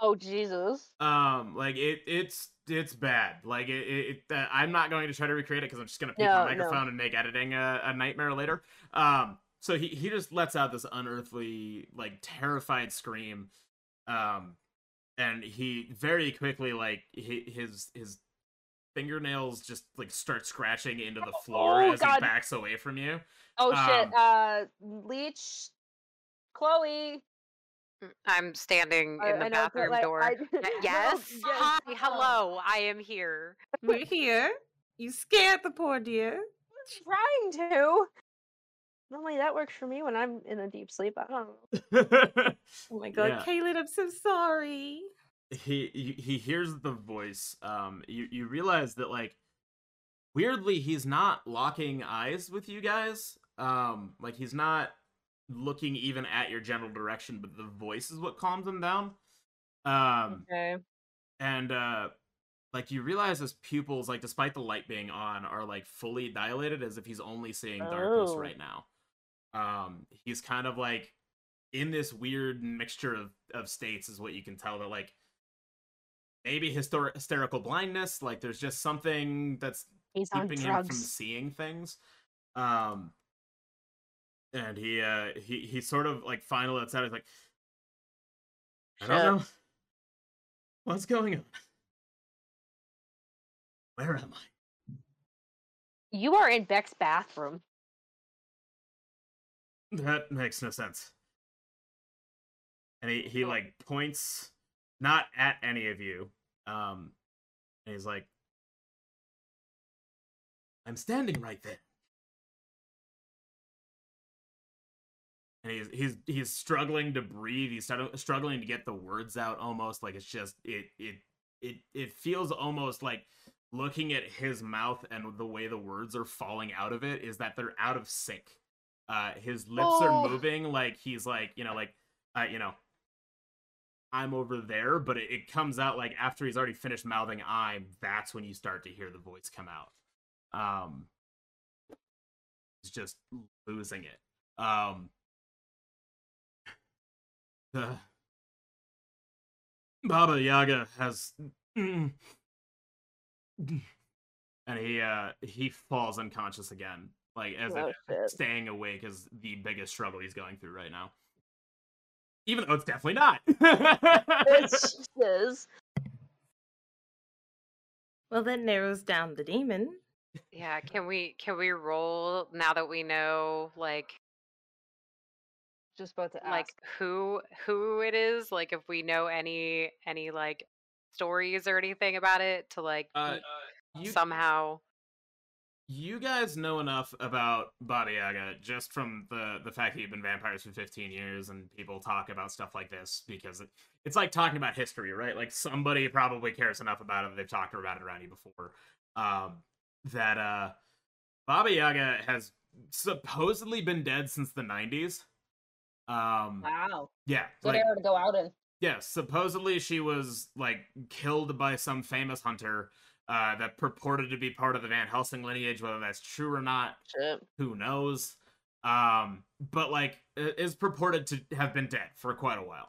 Speaker 2: Oh Jesus!
Speaker 1: Um, like it, it's it's bad. Like it, it, it uh, I'm not going to try to recreate it because I'm just gonna peek
Speaker 2: No,
Speaker 1: my
Speaker 2: no.
Speaker 1: microphone and make editing a, a nightmare later. Um, so he he just lets out this unearthly, like terrified scream. Um, and he very quickly like he, his his fingernails just like start scratching into the floor
Speaker 2: Oh,
Speaker 1: as
Speaker 2: God.
Speaker 1: he backs away from you.
Speaker 2: Oh shit!
Speaker 1: Um,
Speaker 2: Uh, Leech, Cleo.
Speaker 4: I'm standing
Speaker 2: I-
Speaker 4: in the
Speaker 2: I know, but,
Speaker 4: bathroom
Speaker 2: like,
Speaker 4: door.
Speaker 2: I-
Speaker 4: Y-
Speaker 2: no,
Speaker 4: yes.
Speaker 2: yes,
Speaker 4: Hi.
Speaker 2: no.
Speaker 4: Hello. I am here.
Speaker 5: We're here. You scared the poor dear.
Speaker 2: trying to. Normally that works for me when I'm in a deep sleep. I don't know.
Speaker 5: Oh my god,
Speaker 1: Yeah.
Speaker 5: Kalen, I'm so sorry.
Speaker 1: he he he hears the voice um you you realize that like weirdly he's not locking eyes with you guys um like he's not looking even at your general direction but the voice is what calms him down um
Speaker 2: Okay.
Speaker 1: and uh like you realize his pupils like despite the light being on are like fully dilated as if he's only seeing darkness
Speaker 2: Oh.
Speaker 1: right now um he's kind of like in this weird mixture of of states is what you can tell that like maybe histor- hysterical blindness like there's just something that's
Speaker 2: He's
Speaker 1: keeping him from seeing things. Um and he uh he he sort of like finally lets out he's like i don't know. What's going on? Where am i?
Speaker 2: You are in Beck's bathroom.
Speaker 1: That makes no sense. And he he like points not at any of you um and he's like i'm standing right there. And he's he's he's struggling to breathe. He's struggling to get the words out almost like it's just it it it it feels almost like looking at his mouth and the way the words are falling out of it is that they're out of sync uh his lips
Speaker 2: Oh.
Speaker 1: are moving like he's like you know like uh you know i'm over there but it, it comes out like after he's already finished mouthing i'm that's when you start to hear the voice come out. Um he's just losing it. Um the baba yaga has and he uh he falls unconscious again like as
Speaker 2: Oh,
Speaker 1: if staying awake is the biggest struggle he's going through right now even though it's definitely not
Speaker 2: It just is.
Speaker 5: Well, that narrows down the demon.
Speaker 4: Yeah. Can we can we roll now that we know like
Speaker 2: Just about to ask.
Speaker 4: like who who it is? Like if we know any any like stories or anything about it to like
Speaker 1: uh, you,
Speaker 4: somehow.
Speaker 1: You guys know enough about Baba Yaga just from the the fact that you've been vampires for 15 years and people talk about stuff like this because it, it's like talking about history, right? Like somebody probably cares enough about it they've talked about it around you before. Um, that uh, Baba Yaga has supposedly been dead since the 90s. Um,
Speaker 3: Wow.
Speaker 1: yeah,
Speaker 2: Good
Speaker 1: like
Speaker 2: era to go out in.
Speaker 1: yeah, supposedly she was like killed by some famous hunter uh, that purported to be part of the Van Helsing lineage. Whether that's true or not,
Speaker 2: Shit.
Speaker 1: who knows? Um, but like is purported to have been dead for quite a while.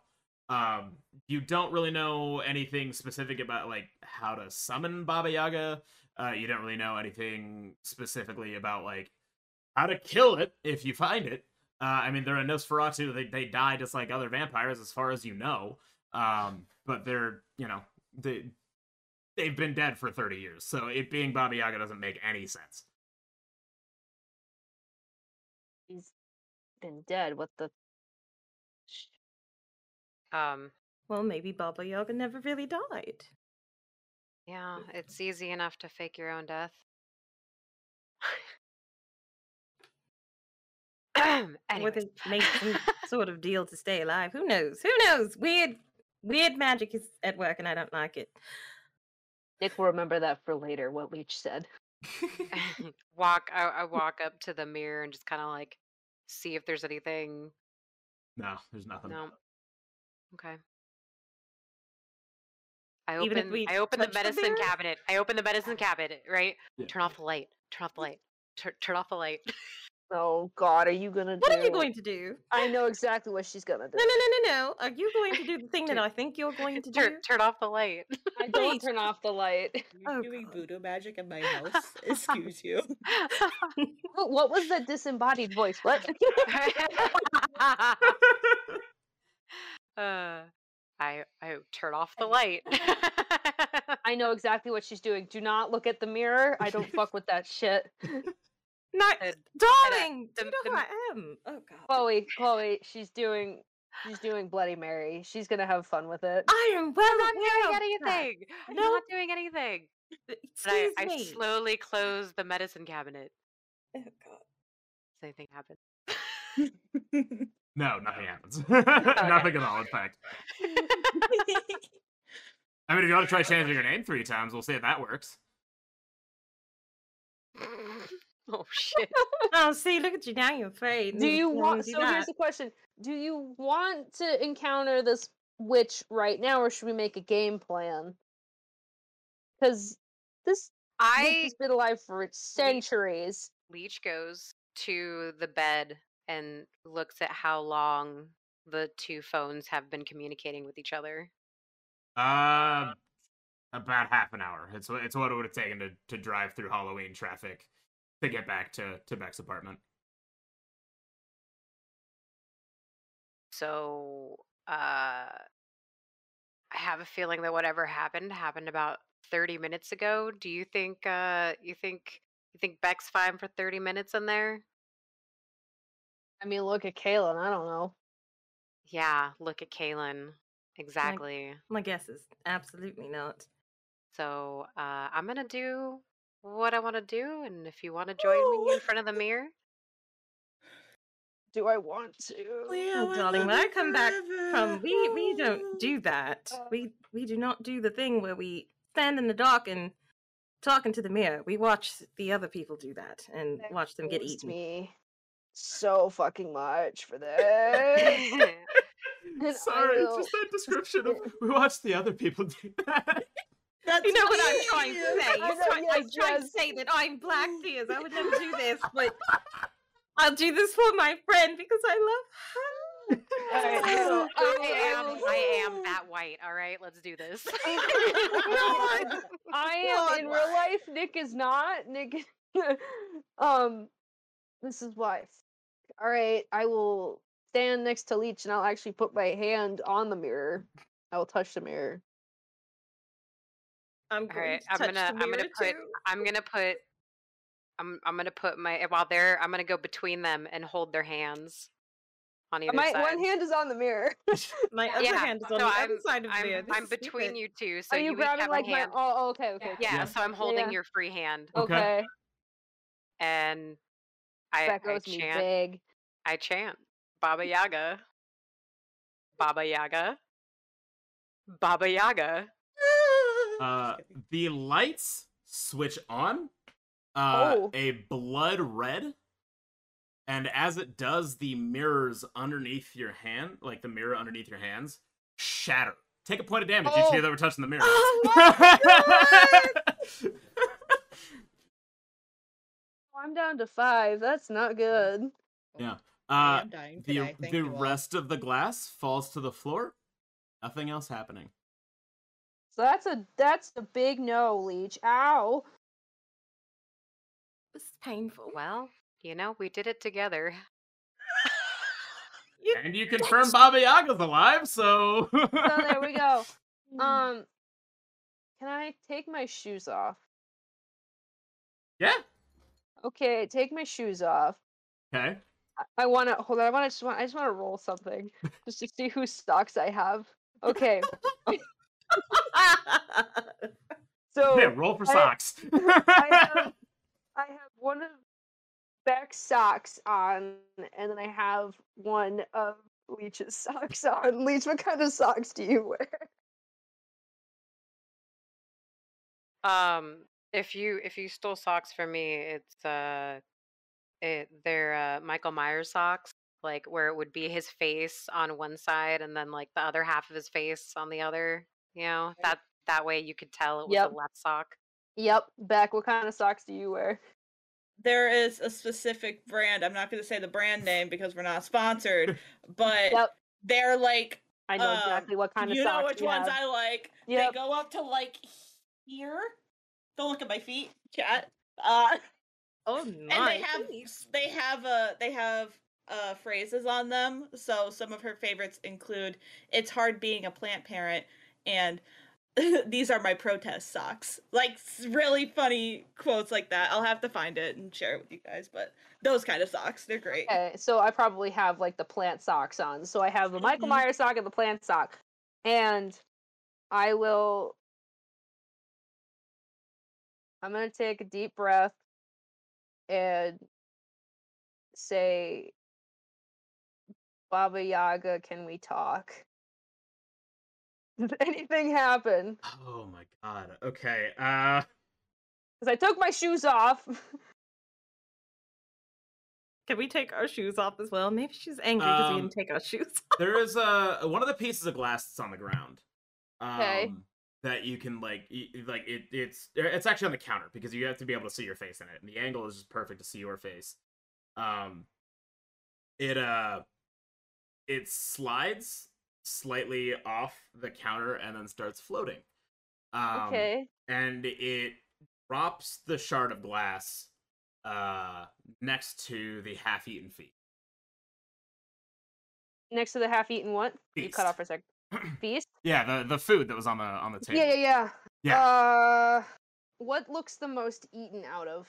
Speaker 1: Um, you don't really know anything specific about like how to summon Baba Yaga. Uh, you don't really know anything specifically about like how to kill it if you find it. Uh, I mean, they're a Nosferatu. They they die just like other vampires, as far as you know. Um, but they're you know they they've been dead for thirty years, so it being Baba Yaga doesn't make any sense.
Speaker 2: He's been dead. What the
Speaker 4: Um,
Speaker 5: Well, maybe Baba Yaga never really died.
Speaker 4: yeah, it's easy enough to fake your own death.
Speaker 5: Or
Speaker 4: Anyways.
Speaker 5: they made some sort of deal to stay alive. Who knows? Who knows? Weird, weird magic is at work, and I don't like it.
Speaker 2: Nick will remember that for later. What Leech said.
Speaker 4: walk I, I walk up to the mirror and just kind of like see if there's anything
Speaker 1: no, there's nothing.
Speaker 4: no okay i
Speaker 5: Even if
Speaker 4: open
Speaker 5: we
Speaker 4: i open the
Speaker 5: touch the
Speaker 4: medicine cabinet i open the medicine cabinet right
Speaker 1: Yeah.
Speaker 4: turn off the light turn off the light turn, turn off the light
Speaker 2: Oh God, are you gonna
Speaker 5: What
Speaker 2: do?
Speaker 5: are you going to do?
Speaker 2: I know exactly what she's gonna do.
Speaker 5: No, no, no, no, no. Are you going to do the thing that
Speaker 4: Turn-
Speaker 5: I think you're going to do?
Speaker 4: turn, turn off the light
Speaker 2: I don't
Speaker 5: Please.
Speaker 2: turn off the light.
Speaker 3: You're
Speaker 5: Oh,
Speaker 3: doing
Speaker 5: God.
Speaker 3: voodoo magic in my house. Excuse you.
Speaker 2: What, what was that disembodied voice? What?
Speaker 4: uh i i turn off the light
Speaker 2: I know exactly what she's doing. Do not look at the mirror. I don't fuck with that shit.
Speaker 5: No,
Speaker 4: And-
Speaker 5: darling.
Speaker 4: the-
Speaker 5: do you know
Speaker 4: the-
Speaker 5: who I am? Oh God.
Speaker 2: Chloe, Chloe, she's doing she's doing Bloody Mary. She's gonna have fun with it.
Speaker 5: I am well
Speaker 4: i'm not doing anything i'm
Speaker 5: No.
Speaker 4: not doing anything and I,
Speaker 5: Excuse
Speaker 4: I slowly close the medicine cabinet
Speaker 5: Oh, God.
Speaker 4: Does anything happen?
Speaker 1: No, nothing happens. nothing at all, in fact. I mean, if you want to try changing your name three times, we'll see if that works.
Speaker 4: Oh shit!
Speaker 5: Oh, see, look at you now. You're afraid.
Speaker 2: Do you
Speaker 5: wanna
Speaker 2: want?
Speaker 5: do
Speaker 2: So here's the question: Do you want to encounter this witch right now, or should we make a game plan? Because this
Speaker 4: I
Speaker 2: has been alive for centuries.
Speaker 4: Leech goes to the bed and looks at how long the two phones have been communicating with each other.
Speaker 1: Uh, about half an hour. It's what it's what it would have taken to, to drive through Halloween traffic to get back to to Beck's apartment.
Speaker 4: So, uh, I have a feeling that whatever happened happened about thirty minutes ago. Do you think? Uh, you think? You think Beck's fine for thirty minutes in there?
Speaker 2: I mean, look at Kalen. I don't know.
Speaker 4: Yeah. Look at Kalen. Exactly.
Speaker 5: My guess is absolutely not.
Speaker 4: So uh, I'm gonna do what I want to do, and if you want to join me in front of the mirror,
Speaker 2: Do I want to?
Speaker 5: Oh, darling, when I come back from we we don't do that.
Speaker 2: Uh,
Speaker 5: We we do not do the thing where we stand in the dark and talk into the mirror. We watch the other people do that and
Speaker 2: That
Speaker 5: watch them get
Speaker 2: kills
Speaker 5: eaten.
Speaker 2: me so fucking much for this. And I
Speaker 1: Sorry,
Speaker 2: will-
Speaker 1: just that description of we watch the other people do that.
Speaker 3: That's
Speaker 5: You know what I'm trying to say.
Speaker 2: I
Speaker 5: You're
Speaker 2: know,
Speaker 5: trying, I'm
Speaker 2: yes,
Speaker 5: trying to say that I'm Black Tears. I would never do this, but I'll do this for my friend because I love her.
Speaker 2: Alright, so
Speaker 4: I
Speaker 2: I
Speaker 4: am I am that white. All right, let's do this.
Speaker 5: God.
Speaker 2: I am in real life. Nick is not. Nick, um, this is why. All right, I will stand next to Leech, and I'll actually put my hand on the mirror. I will touch the mirror.
Speaker 5: I'm going
Speaker 4: right,
Speaker 5: to
Speaker 4: I'm
Speaker 5: touch
Speaker 4: gonna
Speaker 5: the
Speaker 4: I'm gonna
Speaker 5: mirror
Speaker 4: put
Speaker 5: too.
Speaker 4: I'm gonna put I'm I'm gonna put my eh, while they're I'm gonna go between them and hold their hands on uh, either
Speaker 2: My
Speaker 4: side.
Speaker 2: one hand is on the mirror.
Speaker 5: My other
Speaker 4: yeah,
Speaker 5: hand is on
Speaker 4: so
Speaker 5: the
Speaker 4: I'm,
Speaker 5: other side of the
Speaker 4: I'm,
Speaker 5: mirror. This
Speaker 4: I'm between
Speaker 5: stupid.
Speaker 4: you two, so
Speaker 2: Are you
Speaker 4: each
Speaker 2: grabbing
Speaker 4: have
Speaker 2: like
Speaker 4: a
Speaker 2: my? Oh, okay, okay.
Speaker 4: yeah,
Speaker 1: Yeah.
Speaker 4: so I'm holding
Speaker 2: yeah.
Speaker 4: your free hand,
Speaker 1: Okay.
Speaker 2: Okay.
Speaker 4: and I,
Speaker 2: That
Speaker 4: I
Speaker 2: goes me
Speaker 4: chant.
Speaker 2: big.
Speaker 4: I chant Baba Yaga, Baba Yaga, Baba Yaga.
Speaker 1: Uh, the lights switch on. Uh,
Speaker 2: Oh.
Speaker 1: a blood red. And as it does, the mirrors underneath your hand, like the mirror underneath your hands, shatter. Take a point of damage each
Speaker 2: Oh.
Speaker 1: year that we're touching the mirror.
Speaker 5: Oh
Speaker 2: I'm down to five. That's not good.
Speaker 1: yeah.
Speaker 3: I
Speaker 1: Uh,
Speaker 3: am dying
Speaker 1: the
Speaker 3: today. Thank
Speaker 1: the
Speaker 3: you all.
Speaker 1: rest of the glass falls to the floor. Nothing else happening.
Speaker 2: So that's a that's a big no, Leech. Ow.
Speaker 5: This is painful.
Speaker 4: Well, you know, we did it together.
Speaker 5: You-
Speaker 1: And you confirm Baba Yaga's alive, so.
Speaker 2: So there we go. Um, can I take my shoes off?
Speaker 1: yeah.
Speaker 2: Okay, take my shoes off.
Speaker 1: Okay.
Speaker 2: I want to hold on. I want to just want. I just want to roll something just to see whose stocks I have. Okay, so
Speaker 1: yeah, roll for
Speaker 2: I-
Speaker 1: socks.
Speaker 2: I have, I have one of Beck's socks on, and then I have one of Leech's socks on. Leech, what kind of socks do you wear?
Speaker 4: Um, if you if you stole socks from me, it's uh, it they're uh Michael Myers socks, like where it would be his face on one side and then like the other half of his face on the other. You know that that way you could tell it was
Speaker 2: Yep.
Speaker 4: the left sock.
Speaker 2: Yep, Beck, what kind of socks do you wear?
Speaker 3: there is a specific brand. I'm not going to say the brand name because we're not sponsored, but
Speaker 2: Yep,
Speaker 3: they're like
Speaker 2: I know
Speaker 3: um,
Speaker 2: exactly what kind of socks.
Speaker 3: you
Speaker 2: socks
Speaker 3: know which
Speaker 2: you
Speaker 3: ones
Speaker 2: have.
Speaker 3: I like.
Speaker 2: Yep.
Speaker 3: They go up to like here. Don't look at my feet, chat. Uh,
Speaker 5: Oh
Speaker 3: and they have they have uh they have uh phrases on them. So some of her favorites include "It's hard being a plant parent" and "These are my protest socks." Like really funny quotes like that. I'll have to find it and share it with you guys. But those kind of socks, they're great.
Speaker 2: Okay, so I probably have like the plant socks on. So I have the Michael
Speaker 3: Mhm.
Speaker 2: Myers sock and the plant sock. And I will I'm going to take a deep breath and say Baba Yaga, can we talk? Did anything happen?
Speaker 1: oh my god. Okay. Uh
Speaker 2: Cuz I took my shoes off.
Speaker 5: Can we take our shoes off as well? Maybe she's angry because we
Speaker 1: Um,
Speaker 5: didn't take our shoes.
Speaker 1: there is a one of the pieces of glass that's on the ground. Um,
Speaker 2: Okay.
Speaker 1: That you can like y- like it it's it's actually on the counter because you have to be able to see your face in it, and the angle is just perfect to see your face. Um, it uh, it slides slightly off the counter and then starts floating. Um,
Speaker 2: okay.
Speaker 1: and it drops the shard of glass uh next to the half-eaten feet.
Speaker 2: Next to the half-eaten what? You cut
Speaker 1: Feast.
Speaker 2: off for a sec. Feast?
Speaker 1: Yeah, the the food that was on the on the table.
Speaker 2: Yeah, yeah, yeah.
Speaker 1: Yeah.
Speaker 2: Uh, what looks the most eaten out of?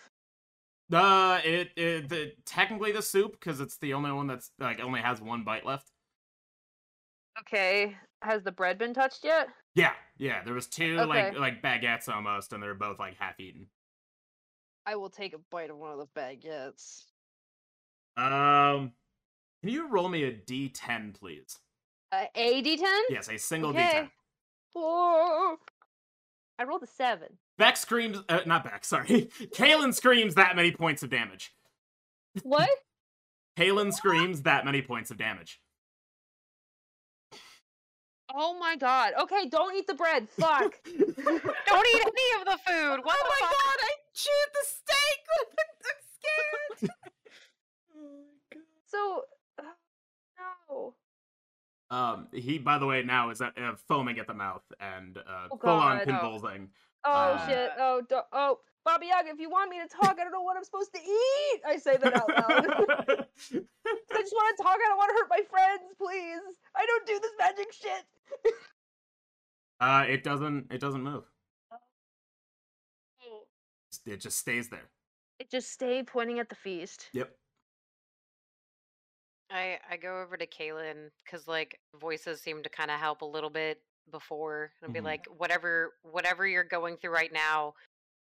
Speaker 1: Uh, it, it the, technically the soup because it's the only one that's like only has one bite left.
Speaker 2: Okay. Has the bread been touched yet?
Speaker 1: Yeah, yeah. There was two like
Speaker 2: Okay.
Speaker 1: like baguettes almost, and they're both like half eaten.
Speaker 2: I will take a bite of one of the baguettes.
Speaker 1: Um, can you roll me a d10, please?
Speaker 2: Uh, a d10?
Speaker 1: Yes, a single
Speaker 2: Okay.
Speaker 1: d10.
Speaker 2: Oh, I rolled a seven.
Speaker 1: Beck screams, uh, not Beck, sorry. Kalen screams that many points of damage.
Speaker 2: What?
Speaker 1: Kalen screams that many points of damage.
Speaker 2: Oh my god. Okay, don't eat the bread. Fuck.
Speaker 4: Don't eat any of the food. What
Speaker 5: oh
Speaker 4: the
Speaker 5: my
Speaker 4: fuck?
Speaker 5: god! I chewed the steak. I'm scared.
Speaker 3: Oh my god.
Speaker 2: so, uh, no.
Speaker 1: Um, he, by the way, now is at, uh, foaming at the mouth and uh,
Speaker 2: Oh,
Speaker 1: full on
Speaker 2: God.
Speaker 1: convulsing.
Speaker 2: Oh
Speaker 1: Uh,
Speaker 2: shit. Oh, do- oh. Baba Yaga, if you want me to talk, I don't know what I'm supposed to eat. I say that out loud. I just want to talk. I don't want to hurt my friends, please. I don't do this magic shit.
Speaker 1: Uh, it doesn't. It doesn't move.
Speaker 2: Oh.
Speaker 1: It just stays there.
Speaker 2: It just stay pointing at the feast.
Speaker 1: Yep.
Speaker 4: I I go over to Kalen because like voices seem to kind of help a little bit before and be
Speaker 1: Mhm.
Speaker 4: like whatever whatever you're going through right now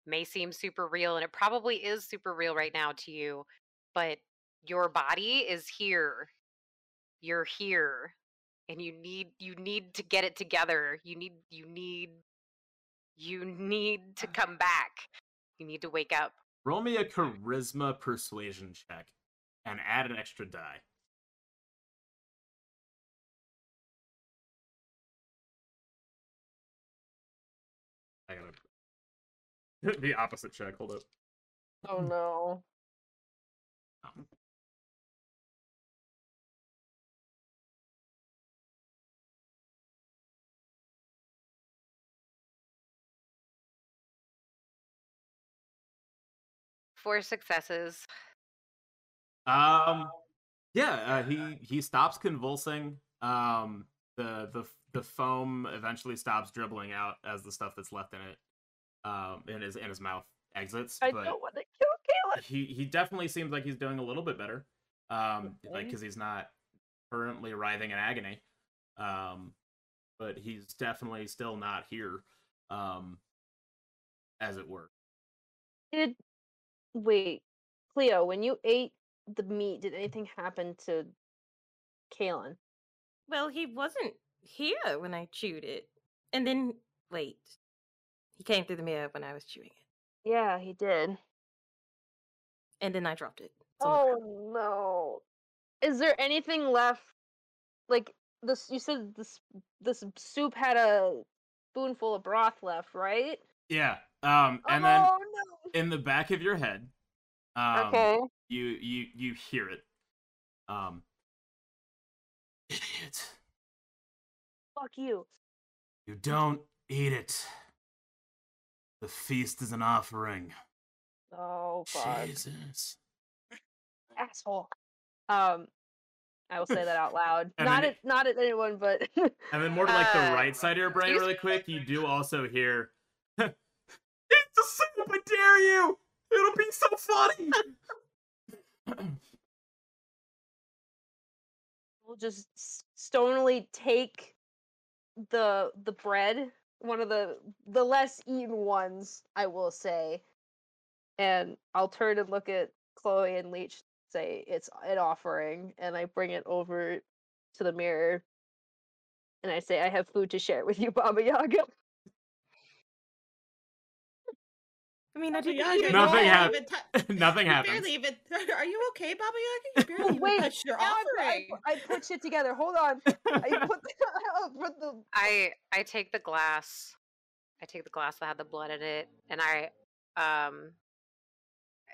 Speaker 4: may seem super real and it probably is super real right now to you but your body is here you're here and you need you need to get it together you need you need you need to ah. come back you need to wake up
Speaker 1: Roll me a charisma persuasion check and add an extra die. I gotta. the opposite check. Hold up.
Speaker 2: Oh no.
Speaker 1: Oh.
Speaker 4: Four successes
Speaker 1: Um, yeah, uh, he he stops convulsing. Um, the the the foam eventually stops dribbling out as the stuff that's left in it, um, in his in his mouth exits.
Speaker 2: I
Speaker 1: but
Speaker 2: don't want to kill Kayla.
Speaker 1: he he definitely seems like he's doing a little bit better. Um, like because he's not currently writhing in agony. Um, but he's definitely still not here. Um, as it were.
Speaker 2: Did wait, Cleo, when you ate the meat, did anything happen to Kalen?
Speaker 5: Well, he wasn't here when I chewed it. And then, wait. He came through the mirror when I was chewing it.
Speaker 2: Yeah, he did.
Speaker 5: And then I dropped it. It's on the ground.
Speaker 2: Oh no. Is there anything left? Like this you said this this soup had a spoonful of broth left, right?
Speaker 1: Yeah. Um, and then
Speaker 2: oh
Speaker 1: in the back of your head, um.
Speaker 2: Okay.
Speaker 1: you you you hear it. Um, idiot!
Speaker 2: Fuck you.
Speaker 1: You don't eat it. The feast is an offering.
Speaker 2: Oh fuck.
Speaker 1: Jesus.
Speaker 2: Asshole. Um I will say that out loud. Not
Speaker 1: then
Speaker 2: at not at anyone, but
Speaker 1: And then more to like the
Speaker 4: Uh,
Speaker 1: right side of your brain, really quick. You do also hear. The soup! I dare you! It'll be so funny.
Speaker 2: we'll just stonily take the the bread, one of the the less eaten ones, I will say, and I'll turn and look at Chloe and Leech, say it's an offering, and I bring it over to the mirror, and I say I have food to share with you, Baba Yaga.
Speaker 5: I mean, I didn't
Speaker 3: Yaga,
Speaker 5: eat
Speaker 3: you
Speaker 5: it
Speaker 1: Nothing
Speaker 3: barely
Speaker 5: all.
Speaker 1: hap-
Speaker 3: even tou-
Speaker 1: Nothing
Speaker 3: you
Speaker 1: happens.
Speaker 3: barely even. Are you okay, Baba Yaga? You barely even
Speaker 2: Wait,
Speaker 3: touched your
Speaker 2: now I put- I,
Speaker 3: offering.
Speaker 2: put- I put shit together. Hold on. I put the, I put the
Speaker 4: I I take the glass. I take the glass that had the blood in it, and I um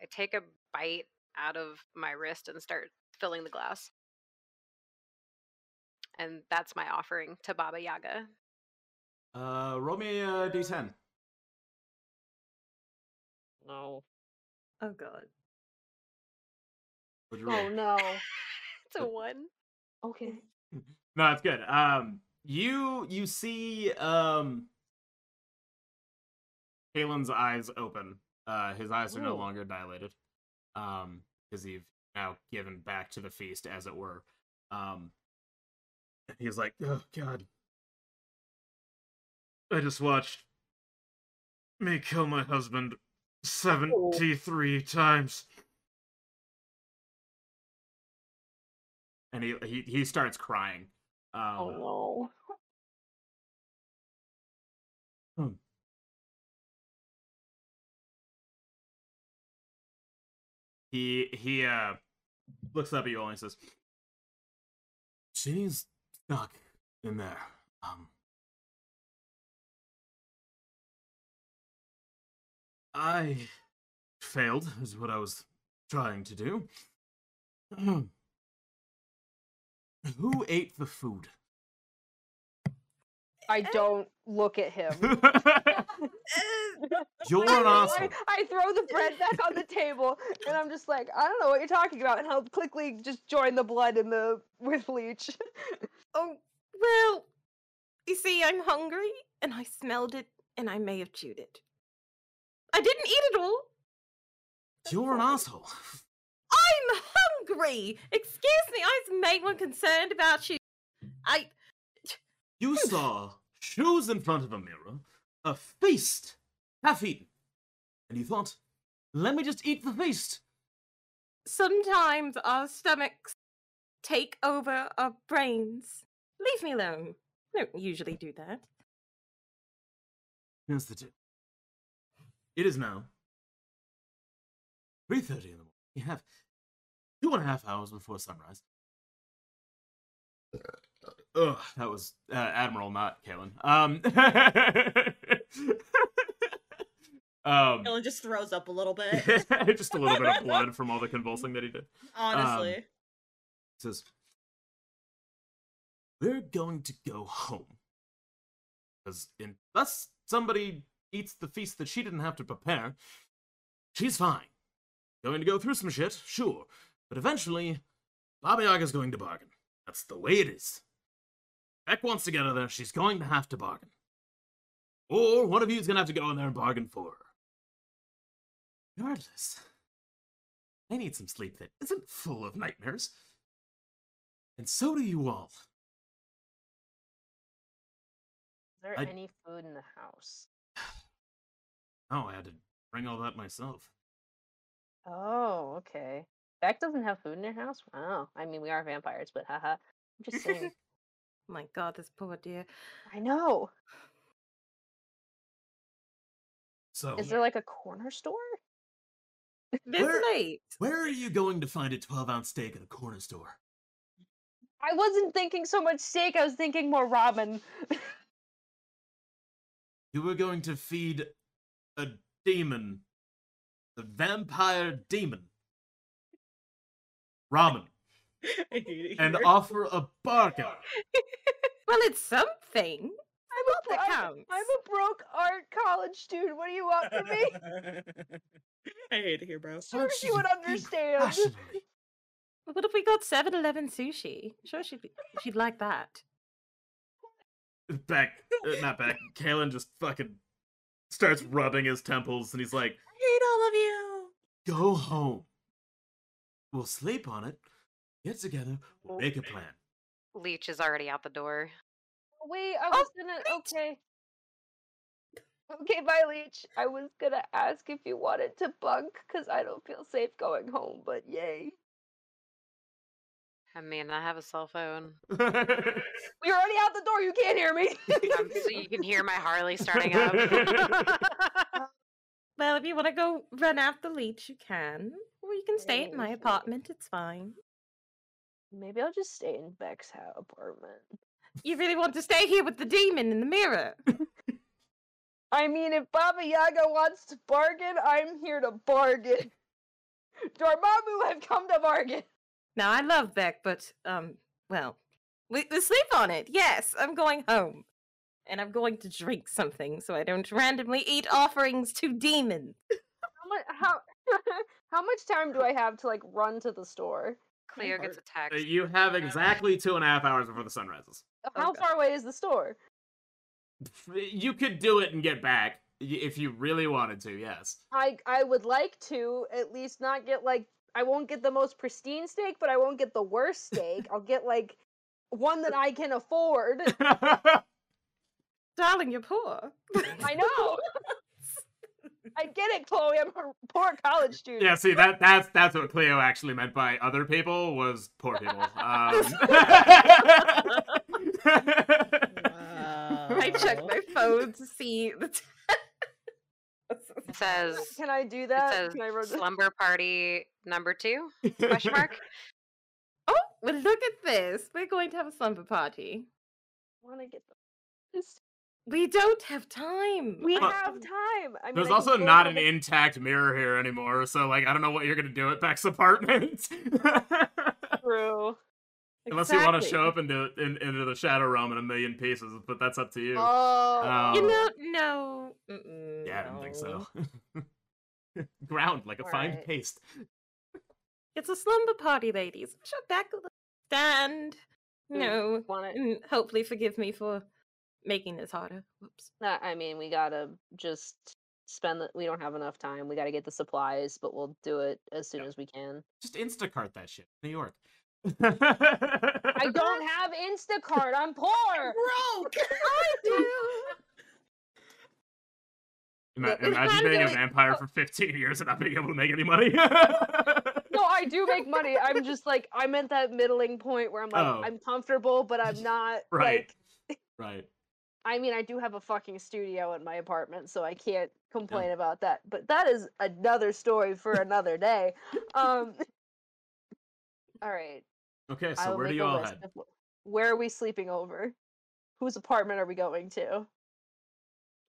Speaker 4: I take a bite out of my wrist and start filling the glass. And that's my offering to Baba Yaga.
Speaker 1: Uh, roll me a d10.
Speaker 2: No.
Speaker 5: Oh, God.
Speaker 1: What'd roll?
Speaker 2: Oh no.
Speaker 4: It's a one.
Speaker 2: Okay.
Speaker 1: No, it's good. Um, you you see um, Kalen's eyes open. Uh, his eyes are no longer dilated. Um, because he's now given back to the feast, as it were. Um, he's like, oh god, I just watched me kill my husband seventy-three times. And he, he he starts crying. Um,
Speaker 2: Oh no.
Speaker 1: he he uh looks up at you all and says she's stuck in there um i failed is what i was trying to do who ate the food
Speaker 2: I eh. don't look at him. Eh.
Speaker 1: you're an
Speaker 2: I,
Speaker 1: asshole
Speaker 2: I throw the bread back on the table, and I'm just like, I don't know what you're talking about, and I'll quickly just join the blood in the with leech.
Speaker 5: Oh, well, you see, I'm hungry, and I smelled it, and I may have chewed it. I didn't eat it all.
Speaker 1: you're an asshole
Speaker 5: I'm hungry. Excuse me, I was made one concerned about you. I.
Speaker 1: You hmm. saw shoes in front of a mirror, a feast, half eaten, and you thought, let me just eat the feast.
Speaker 5: Sometimes our stomachs take over our brains. Leave me alone. I don't usually do that.
Speaker 1: Here's the tip. It is now 3.30 in the morning. We have two and a half hours before sunrise. Ugh, that was uh, Admiral, not Kalen. Um, um,
Speaker 3: Dylan just throws up a little bit.
Speaker 1: just a little bit of blood from all the convulsing that he did.
Speaker 3: Honestly.
Speaker 1: says, We're going to go home. Because unless somebody eats the feast that she didn't have to prepare, she's fine. Going to go through some shit, sure. But eventually, Baba Yaga's going to bargain. That's the way it is. Beck wants to get her there, she's going to have to bargain. Or one of you is going to have to go in there and bargain for her. Regardless, I need some sleep that isn't full of nightmares. And so do you all.
Speaker 2: Is there
Speaker 1: I-
Speaker 2: any food in the house?
Speaker 1: Oh, I had to bring all that myself.
Speaker 2: Oh, okay. Beck doesn't have food in her house? Wow. I mean, we are vampires, but haha. I'm just saying.
Speaker 5: My God, this poor dear.
Speaker 2: I know.
Speaker 1: So,
Speaker 2: Is there like a corner store?
Speaker 5: This
Speaker 1: Where-
Speaker 5: late.
Speaker 1: where are you going to find a 12 ounce steak at a corner store?
Speaker 2: I wasn't thinking so much steak, I was thinking more ramen.
Speaker 1: You were going to feed a demon, a vampire demon, ramen,
Speaker 3: I hate it
Speaker 1: and
Speaker 3: here.
Speaker 1: offer a bargain.
Speaker 5: Well, it's something.
Speaker 2: I'm a,
Speaker 5: that
Speaker 2: I'm,
Speaker 5: counts.
Speaker 2: I'm a broke art college student. What do you want from me?
Speaker 3: I hate it here, bro.
Speaker 2: Sure, she would understand.
Speaker 1: passionately?
Speaker 5: What if we got 7 Eleven sushi? Sure, she'd, be, she'd like that.
Speaker 1: Beck, uh, not Beck. Kalen just fucking starts rubbing his temples, and he's like,
Speaker 3: I hate all of you.
Speaker 1: "Go home. We'll sleep on it. Get together. We'll make a plan."
Speaker 4: Leech is already out the door.
Speaker 2: Wait, I
Speaker 5: Oh,
Speaker 2: was gonna. Okay. Okay, bye, Leech. I was gonna ask if you wanted to bunk because I don't feel safe going home, but yay.
Speaker 4: I mean, I have a cell phone.
Speaker 2: We're already out the door. You can't hear me.
Speaker 4: Um, so you can hear my Harley starting up.
Speaker 5: Well, if you want to go run after Leech, you can. Or you can stay at my apartment. It's fine.
Speaker 2: Maybe I'll just stay in Beck's house apartment.
Speaker 5: You really want to stay here with the demon in the mirror?
Speaker 2: I mean, if Baba Yaga wants to bargain, I'm here to bargain. Dormammu have come to bargain.
Speaker 5: Now, I love Beck, but, um, well, we, we sleep on it. Yes, I'm going home. And I'm going to drink something so I don't randomly eat offerings to demons.
Speaker 2: How much? How? how much time do I have to like run to the store?
Speaker 4: Cleo gets a
Speaker 1: Uh. You have exactly two and a half hours before the sun rises.
Speaker 2: How
Speaker 5: Okay.
Speaker 2: far away is the store?
Speaker 1: You could do it and get back if you really wanted to. Yes.
Speaker 2: I I would like to at least not get like I won't get the most pristine steak, but I won't get the worst steak. I'll get like one that I can afford.
Speaker 5: Darling, you're poor.
Speaker 2: I know. I get it, Chloe. I'm a poor college student.
Speaker 1: yeah. See that that's that's what Cleo actually meant by other people was poor people. Um,
Speaker 5: I check my phone to see the. T-
Speaker 4: It says
Speaker 2: Can I do that?"
Speaker 4: it
Speaker 2: that?
Speaker 4: says
Speaker 2: Can I run the-
Speaker 4: slumber party number two? Question mark.
Speaker 5: oh, well, look at this. We're going to have a slumber party.
Speaker 2: want to get the.
Speaker 5: We don't have time.
Speaker 2: We
Speaker 1: Uh,
Speaker 2: have time. I mean,
Speaker 1: There's
Speaker 2: I
Speaker 1: also not an
Speaker 2: and-
Speaker 1: intact mirror here anymore, so like I don't know what you're gonna do at Beck's apartment.
Speaker 2: True.
Speaker 1: Unless you want to show up into in, into the shadow realm in a million pieces, but that's up to you.
Speaker 2: Oh.
Speaker 1: Um,
Speaker 5: You know, no. Mm-mm,
Speaker 1: yeah, I don't think so. Ground like a fine
Speaker 2: Alright.
Speaker 1: paste.
Speaker 5: It's a slumber party, ladies. Shut back a. Stand.
Speaker 2: Mm,
Speaker 5: No.
Speaker 2: Want it?
Speaker 5: Hopefully forgive me for making this harder. Whoops.
Speaker 2: Uh, I mean, we gotta just spend. The, we don't have enough time. We gotta get the supplies, but we'll do it as soon
Speaker 1: Yep.
Speaker 2: as we can.
Speaker 1: Just Instacart that shit. New York.
Speaker 2: I don't have Instacart. I'm poor.
Speaker 3: Broke.
Speaker 5: I do.
Speaker 1: Ima- imagine being a vampire for 15 years and not being able to make any money.
Speaker 2: No, I do make money. I'm just like I'm at that middling point where I'm like
Speaker 1: Oh.
Speaker 2: I'm comfortable, but I'm not
Speaker 1: Right.
Speaker 2: like.
Speaker 1: right.
Speaker 2: I mean, I do have a fucking studio in my apartment, so I can't complain about that. But that is another story for another day. Um. All right.
Speaker 1: Okay,
Speaker 2: I
Speaker 1: so
Speaker 2: will
Speaker 1: where do
Speaker 2: y'all
Speaker 1: head?
Speaker 2: of Where are we sleeping over? Whose apartment are we going to?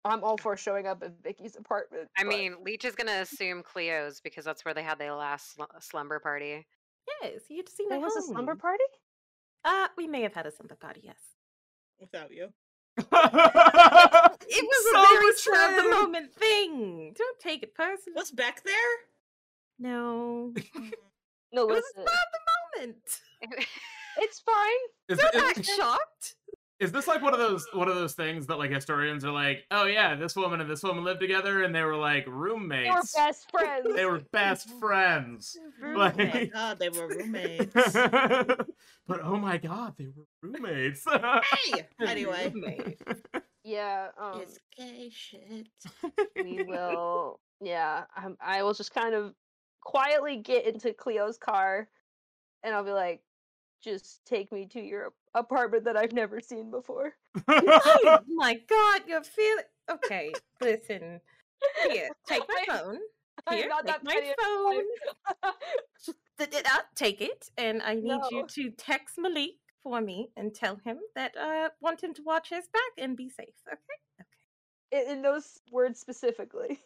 Speaker 2: I'm all for showing up at Vicky's apartment.
Speaker 4: I
Speaker 2: but-
Speaker 4: mean, Leech is gonna assume Cleo's because that's where they had their last sl- slumber party.
Speaker 5: Yes, you get to see my
Speaker 2: there was a slumber party.
Speaker 5: Uh, we may have had a slumber party, yes.
Speaker 3: Without you.
Speaker 5: It was
Speaker 1: So
Speaker 5: a very spur of the moment thing. Don't take it personally.
Speaker 3: Was Beck there?
Speaker 5: No. it
Speaker 2: No,
Speaker 5: was a
Speaker 2: listen,
Speaker 5: spur of the moment.
Speaker 2: It's fine.
Speaker 1: Is-
Speaker 5: Don't
Speaker 1: is-
Speaker 5: shocked.
Speaker 1: Is this like one of those one of those things that like historians are like, oh yeah, this woman and this woman lived together and they were like roommates.
Speaker 2: They were
Speaker 1: roommates.
Speaker 2: best friends.
Speaker 1: They were best friends.
Speaker 3: Oh my
Speaker 1: Like,
Speaker 3: god, they were roommates.
Speaker 1: but oh my god, they were roommates.
Speaker 3: hey! Anyway,
Speaker 5: Roommate.
Speaker 2: yeah. Um,
Speaker 3: it's gay shit.
Speaker 2: we will. Yeah. I'm, I will just kind of quietly get into Cleo's car, and I'll be like, "Just take me to your apartment that I've never seen before."
Speaker 5: oh my god, you're feeling okay. Listen, here, take my phone. Here, take my
Speaker 2: petty of a
Speaker 5: phone.
Speaker 2: wife.
Speaker 5: Th- th- uh, take it, and I need
Speaker 2: No.
Speaker 5: you to text Malik for me and tell him that I want him to watch his back and be safe. Okay. Okay.
Speaker 2: in, in those words specifically.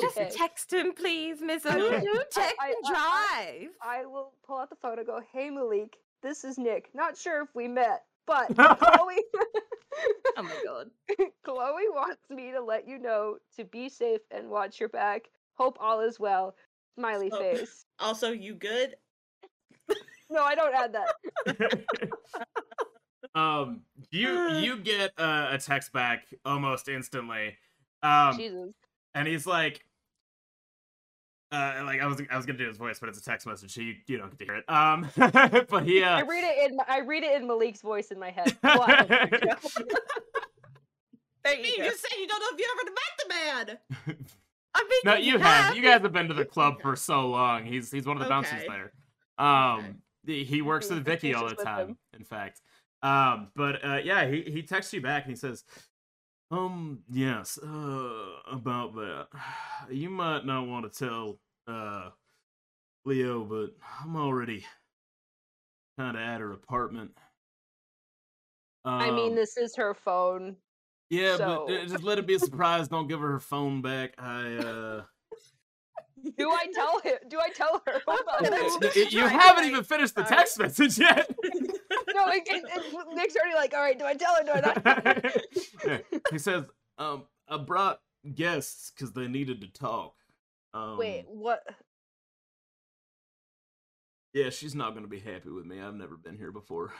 Speaker 5: Just
Speaker 2: Okay.
Speaker 5: text him, please, Miss
Speaker 2: I-
Speaker 5: O.
Speaker 2: I-
Speaker 5: Text
Speaker 2: I-
Speaker 5: and
Speaker 2: I-
Speaker 5: drive.
Speaker 2: I will pull out the phone and go, "Hey Malik, this is Nick. Not sure if we met, but Chloe,
Speaker 5: Oh my god.
Speaker 2: Chloe wants me to let you know to be safe and watch your back. Hope all is well." Smiley
Speaker 3: So-
Speaker 2: face.
Speaker 3: Also, you good?
Speaker 2: No, I don't add that.
Speaker 1: um, you you get uh, a text back almost instantly. Um,
Speaker 2: Jesus.
Speaker 1: And he's like uh like i was i was gonna do his voice but it's a text message so you, you don't get to hear it. Um but he
Speaker 2: I
Speaker 1: uh
Speaker 2: read it in my, I read it in Malik's voice in my head. What?
Speaker 5: There
Speaker 3: You
Speaker 5: you go.
Speaker 3: just said you don't know if you ever met the man.
Speaker 5: I mean,
Speaker 1: no you have. you guys
Speaker 5: have
Speaker 1: have been to the club for so long. He's he's one of the bouncers there um he- he works with vicky all the time in fact. Um but uh yeah he he texts you back and he says um yes uh about that you might not want to tell uh leo but i'm already kind of at her apartment
Speaker 2: I mean,
Speaker 1: Um,
Speaker 2: this is her phone.
Speaker 1: yeah,
Speaker 2: so-
Speaker 1: but uh, just let it be a surprise. Don't give her her phone back. I uh,
Speaker 2: Do I tell him? Do I tell her? Hold on.
Speaker 5: gonna
Speaker 1: y-
Speaker 5: Let's
Speaker 1: y-
Speaker 5: just
Speaker 1: you haven't even finished the
Speaker 5: Sorry.
Speaker 1: text message yet.
Speaker 2: no, Nick's already like, all right. Do I tell her? Do I not? tell her?"
Speaker 1: He says, um, I brought guests because they needed to talk. Um,
Speaker 2: Wait, what?
Speaker 1: Yeah, she's not gonna be happy with me. I've never been here before.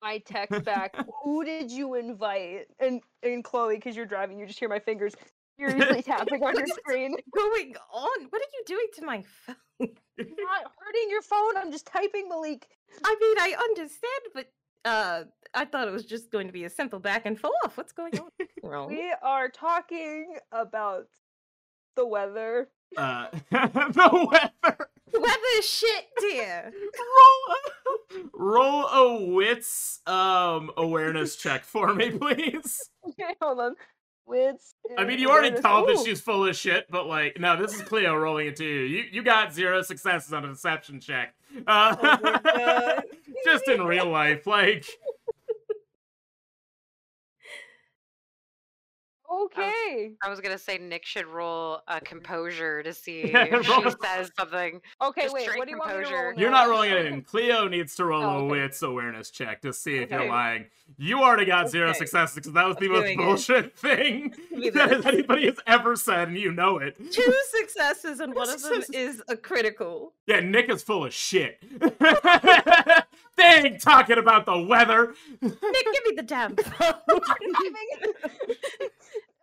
Speaker 2: I text back. Who did you invite? And and Chloe, because you're driving, you just hear my fingers furiously tapping on your screen.
Speaker 5: going on? What are you doing to my phone?
Speaker 2: I'm not hurting your phone. I'm just typing Malik.
Speaker 5: I mean, I understand, but uh, I thought it was just going to be a simple back and forth. What's going on? Wrong.
Speaker 2: We are talking about the weather.
Speaker 1: Uh, the weather.
Speaker 5: Weather shit, dear.
Speaker 1: Roll a, roll a wits um awareness check for me, please.
Speaker 2: Okay, hold on.
Speaker 1: I mean, you already called that she's full of shit, but like, no, this is Cleo rolling it to you. You you got zero successes on a deception check. Uh,
Speaker 5: Oh
Speaker 1: just in real life, like,
Speaker 2: Okay.
Speaker 4: I was gonna say Nick should roll a composure to see
Speaker 1: Yeah,
Speaker 4: if she says something.
Speaker 2: Okay,
Speaker 4: Just
Speaker 2: wait. What do you want me to roll
Speaker 4: composure.
Speaker 1: you're not rolling anything. Cleo needs to roll
Speaker 2: Oh,
Speaker 1: a wits awareness check to see if you're lying. You already got zero
Speaker 5: Okay.
Speaker 1: successes because that was the
Speaker 5: I'm
Speaker 1: most
Speaker 5: doing it.
Speaker 1: bullshit thing that anybody has ever said, and you know it.
Speaker 5: Two successes, and one of them is a critical.
Speaker 1: Yeah, Nick is full of shit. they ain't talking about the weather.
Speaker 5: Nick, give me the damn phone.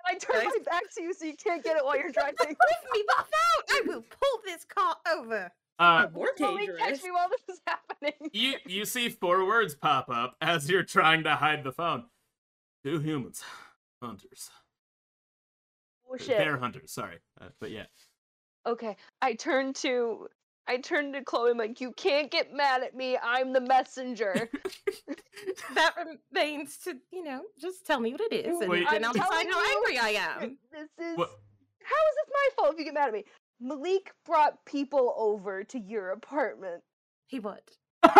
Speaker 2: I turn
Speaker 5: Nice.
Speaker 2: my back to you so you can't get it while you're driving.
Speaker 5: Leave me the phone. I will pull this car over.
Speaker 1: Uh,
Speaker 3: More dangerous.
Speaker 2: catch me while this is happening.
Speaker 1: you you see four words pop up as you're trying to hide the phone. Two humans, hunters.
Speaker 2: Oh shit.
Speaker 1: They're hunters. Sorry, uh, but yeah.
Speaker 2: Okay, I turn to I turned to Chloe. I'm like, you can't get mad at me. I'm the messenger.
Speaker 5: That remains to, you know, just tell me what it is, and
Speaker 1: Wait.
Speaker 5: then I'll
Speaker 2: I'm
Speaker 5: decide
Speaker 2: telling
Speaker 5: how angry I am.
Speaker 2: this is
Speaker 1: What?
Speaker 2: how is this my fault if you get mad at me? Malik brought people over to your apartment.
Speaker 5: He would. and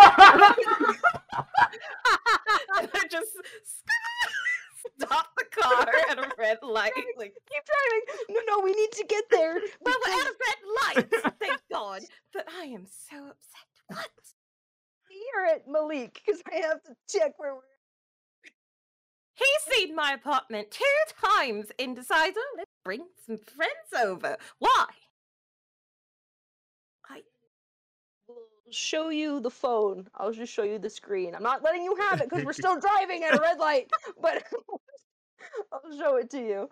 Speaker 5: I just stop the car at a red light. Like,
Speaker 2: Keep driving. No, no, we need to get there.
Speaker 5: well, we're
Speaker 2: because
Speaker 5: at a red light, thank God. But I am so upset. What?
Speaker 2: You're at Malik because I have to check where we're.
Speaker 5: He's seen my apartment two times and decides, oh, let's bring some friends over. Why? I will
Speaker 2: show you the phone. I'll just show you the screen. I'm not letting you have it because we're still driving at a red light, but I'll show it to you.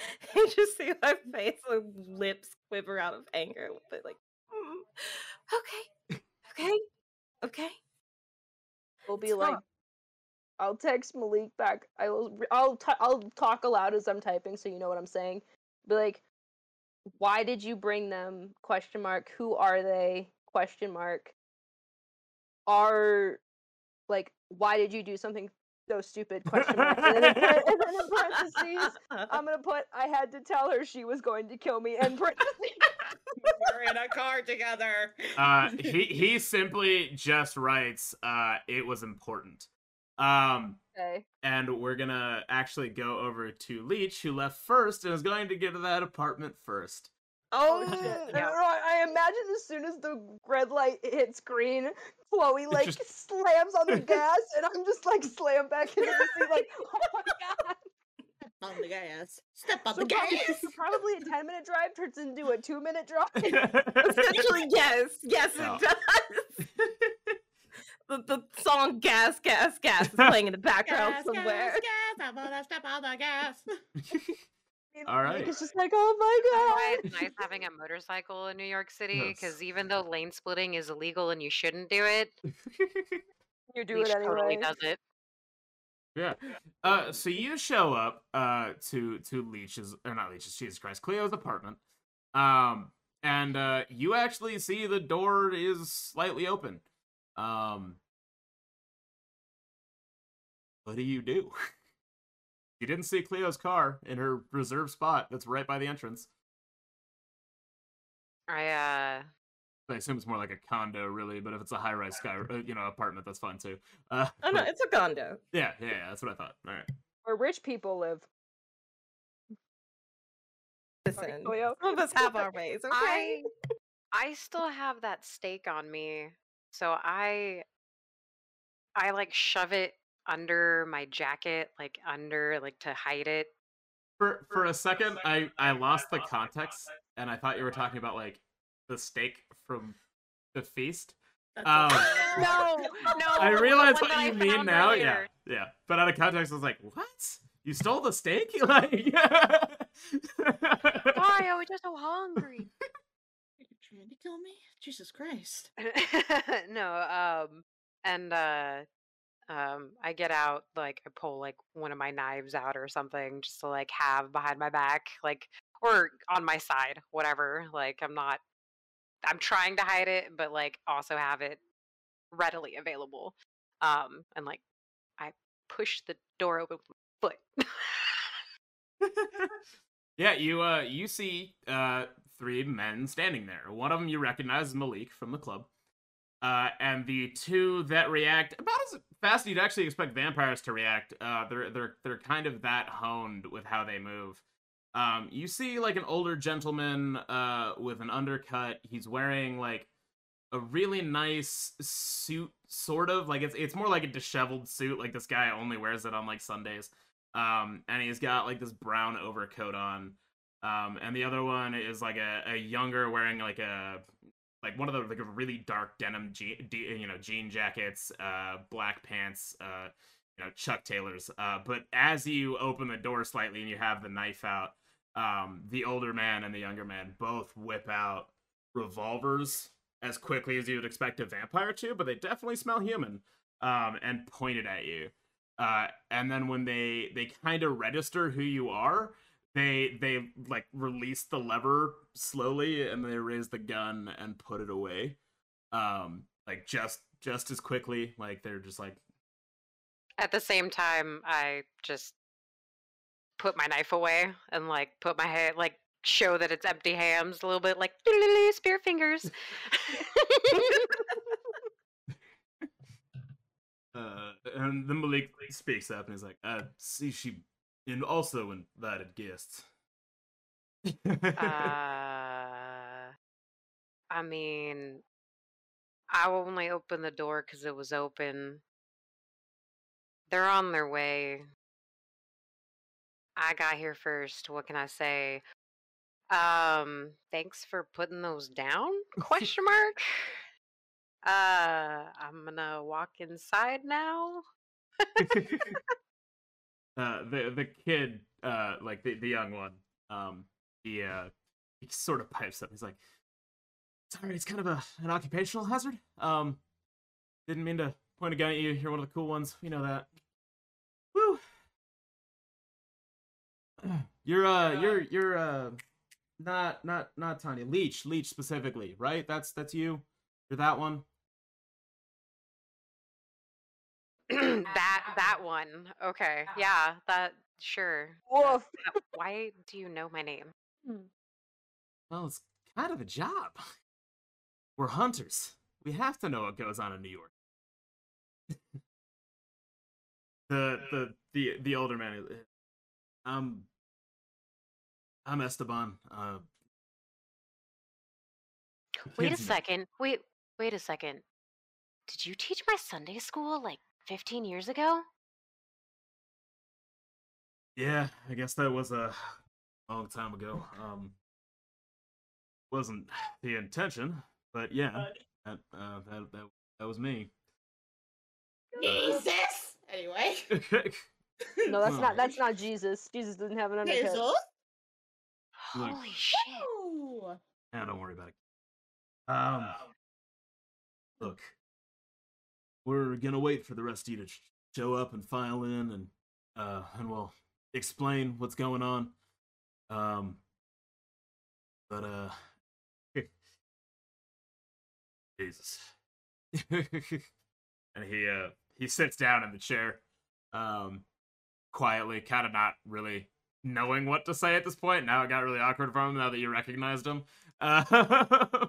Speaker 5: you just see my face, like lips quiver out of anger, but like, "Mm, okay, okay, okay.
Speaker 2: We'll be
Speaker 5: It's
Speaker 2: like, I'll text Malik back. I will. I'll. T- I'll talk aloud as I'm typing, so you know what I'm saying. Be like, why did you bring them? Question mark. Who are they? Question mark. Are like, why did you do something so stupid? Question mark. And then in, par- and then in parentheses, I'm gonna put. I had to tell her she was going to kill me. And parentheses.
Speaker 3: We're in a car together.
Speaker 1: Uh, he he simply just writes, uh, "It was important." Um,
Speaker 2: okay.
Speaker 1: and we're gonna actually go over to Leech, who left first and is going to get to that apartment first.
Speaker 5: Oh, oh,
Speaker 2: shit.
Speaker 5: shit.
Speaker 2: No, no, no, I I imagine as soon as the red light hits green, Chloe like
Speaker 1: just-
Speaker 2: slams on the gas, and I'm just like slam back into the seat, like, oh my god.
Speaker 3: Step on the gas. Step on
Speaker 2: So
Speaker 3: the
Speaker 2: probably,
Speaker 3: gas.
Speaker 2: so probably a 10 minute drive turns into a two minute drive.
Speaker 5: Essentially, yes, yes,
Speaker 1: No.
Speaker 5: it does. the, the song "Gas, Gas, Gas" is playing in the background
Speaker 3: Gas,
Speaker 5: somewhere.
Speaker 3: gas, gas. I'm gonna step on the gas.
Speaker 2: And
Speaker 1: All
Speaker 2: It's just like, oh
Speaker 4: That's why
Speaker 2: my
Speaker 4: it's nice having a motorcycle in New York City
Speaker 1: Yes.
Speaker 4: because even though lane splitting is illegal and you shouldn't do it,
Speaker 2: You do
Speaker 4: Leash
Speaker 2: it
Speaker 4: totally does it.
Speaker 1: yeah. Uh, so you show up uh to to Leech's or not Leech's, Jesus Christ, Cleo's apartment. Um, and uh, you actually see the door is slightly open. Um, what do you do? You didn't see Cleo's car in her reserved spot that's right by the entrance.
Speaker 4: I uh
Speaker 1: I assume it's more like a condo, really, but if it's a high-rise sky, uh, you know, apartment, that's fine too. Uh,
Speaker 5: Oh no, it's a condo.
Speaker 1: yeah, yeah, yeah, that's what I thought. All right.
Speaker 2: Where rich people live.
Speaker 5: Listen,
Speaker 2: Cleo.
Speaker 5: some of us have our ways. Okay.
Speaker 4: I I still have that steak on me. So I I like shove it under my jacket, like under like to hide it.
Speaker 1: For for a second, I I lost the context, and I thought you were talking about like the steak from the feast.
Speaker 3: That's
Speaker 1: Um.
Speaker 4: No, no.
Speaker 1: I realize what
Speaker 4: that I
Speaker 1: you mean now.
Speaker 4: earlier.
Speaker 1: Yeah, yeah. But out of context, I was like, "What? You stole the steak?" like,
Speaker 4: Why? I was just so hungry.
Speaker 3: Are you trying to kill me? Jesus Christ.
Speaker 4: no, um, and uh, um, I get out like I pull like one of my knives out or something just to like have behind my back, like or on my side, whatever. Like I'm not, I'm trying to hide it, but like also have it readily available. Um, and like I push the door open with my foot.
Speaker 1: yeah, you uh you see uh three men standing there. One of them you recognize Malik from the club. Uh, and the two that react about as fast you'd actually expect vampires to react. Uh, they're they're they're kind of that honed with how they move. Um, you see like an older gentleman uh with an undercut. He's wearing like a really nice suit, sort of like it's it's more like a disheveled suit. Like this guy only wears it on like Sundays. Um, and he's got like this brown overcoat on. Um, and the other one is like a, a younger wearing like a like one of the like really dark denim je- you know jean jackets, uh, black pants, uh, you know Chuck Taylors. Uh, but as you open the door slightly and you have the knife out, um, the older man and the younger man both whip out revolvers as quickly as you would expect a vampire to, but they definitely smell human. Um, and point it at you. Uh, and then when they they kind of register who you are, they they like release the lever slowly and they raise the gun and put it away. Um, like just just as quickly. Like they're just like
Speaker 4: At the same time, I just put my knife away and like put my head like show that it's empty hands a little bit like "Doodle-doo, spear fingers.
Speaker 1: uh and then Malik speaks up and he's like, uh see she and also invited guests.
Speaker 4: uh, I mean, I only opened the door because it was open. They're on their way. I got here first. What can I say? Um, thanks for putting those down? Question mark. Uh, I'm gonna walk inside now.
Speaker 1: uh, the the kid, uh, like the, the young one, um, he uh, he sort of pipes up. He's like, "Sorry, it's kind of a an occupational hazard. Um, didn't mean to point a gun at you. You're one of the cool ones. We know that. Woo. You're uh, you're you're uh, not not not Tanya. Leech, Leech specifically, right? That's that's you. You're that one.
Speaker 4: that that one. Okay. Yeah, that sure.
Speaker 2: Woof.
Speaker 4: Why do you know my name?
Speaker 1: Well, it's kind of a job. We're hunters. We have to know what goes on in New York. the the the the older man. Um, I'm Esteban. Uh,
Speaker 4: Wait a second. Wait wait a second. Did you teach my Sunday school like 15 years ago?
Speaker 1: Yeah, I guess that was a long time ago. Um, wasn't the intention, but yeah, that uh, that that, that was me.
Speaker 3: Jesus. Anyway.
Speaker 2: No, that's not that's not Jesus. Jesus didn't have an undercut.
Speaker 3: Jesus.
Speaker 1: Look.
Speaker 4: Holy shit.
Speaker 3: Ooh.
Speaker 1: Yeah, don't worry about it. Um, look, we're gonna wait for the rest of you to show up and file in, and uh, and we'll explain what's going on. Um, but uh, Jesus, and he uh he sits down in the chair, um, quietly, kind of not really knowing what to say at this point. Now it got really awkward for him now that you recognized him. Uh,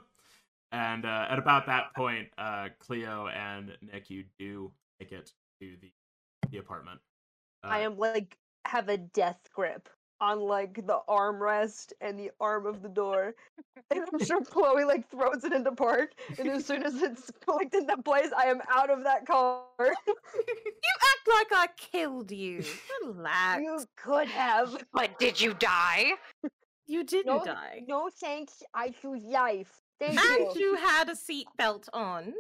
Speaker 1: and uh, at about that point, uh, Cleo and Nick, you do make it to the the apartment.
Speaker 2: I
Speaker 1: Uh,
Speaker 2: am like have a death grip on like the armrest and the arm of the door. And I'm sure Chloe like throws it into park. And as soon as it's clicked into place, I am out of that car.
Speaker 5: You act like I killed you. Relax.
Speaker 2: you could have.
Speaker 4: But did you die?
Speaker 5: You didn't
Speaker 2: No,
Speaker 5: die.
Speaker 2: No thanks. I choose life. Thank
Speaker 5: And
Speaker 2: you.
Speaker 5: you had a seatbelt on. Be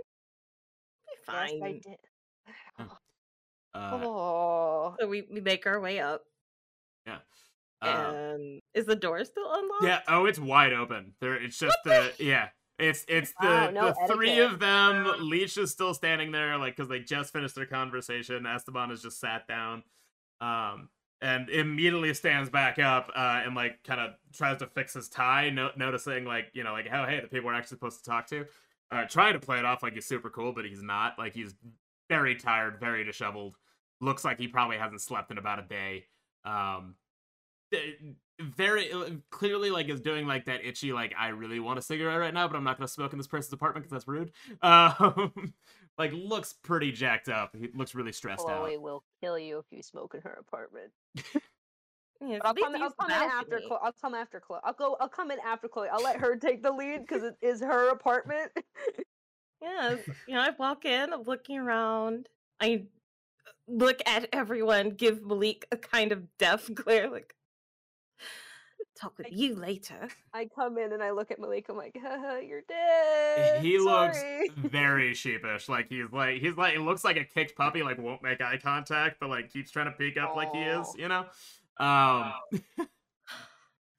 Speaker 2: Yes, I
Speaker 5: fine.
Speaker 2: did.
Speaker 1: uh,
Speaker 2: Oh.
Speaker 5: So we, we make our way up.
Speaker 1: uh,
Speaker 5: and is the door still unlocked?
Speaker 1: yeah. Oh, it's wide open. There, it's just the yeah. It's it's the
Speaker 2: Wow, no
Speaker 1: the three of them. Leech is still standing there, like because they just finished their conversation. Esteban has just sat down, um, and immediately stands back up, uh, and like kind of tries to fix his tie, no- noticing like you know like oh hey the people we're actually supposed to talk to, uh, trying to play it off like he's super cool, but he's not. Like he's very tired, very disheveled. Looks like he probably hasn't slept in about a day. Um, eh, very uh, clearly like is doing like that itchy like I really want a cigarette right now, but I'm not gonna smoke in this person's apartment because that's rude. Um, like looks pretty jacked up. He looks really stressed
Speaker 2: Chloe
Speaker 1: out.
Speaker 2: Chloe will kill you if you smoke in her apartment.
Speaker 5: Yes,
Speaker 2: But I'll come, I'll come in after. Chloe. I'll come after Chloe. I'll go. I'll come in after Chloe. I'll let her take the lead because it is her apartment.
Speaker 5: yeah, you know, I walk in, I'm looking around. I look at everyone, give Malik a kind of deaf glare, like, talk with
Speaker 2: I-
Speaker 5: you later.
Speaker 2: I come in and I look at Malik. I'm like, Haha, "You're dead."
Speaker 1: He looks very sheepish. Like he's like he's like it looks like a kicked puppy. Like won't make eye contact, but like keeps trying to peek up like he is. You know. Um.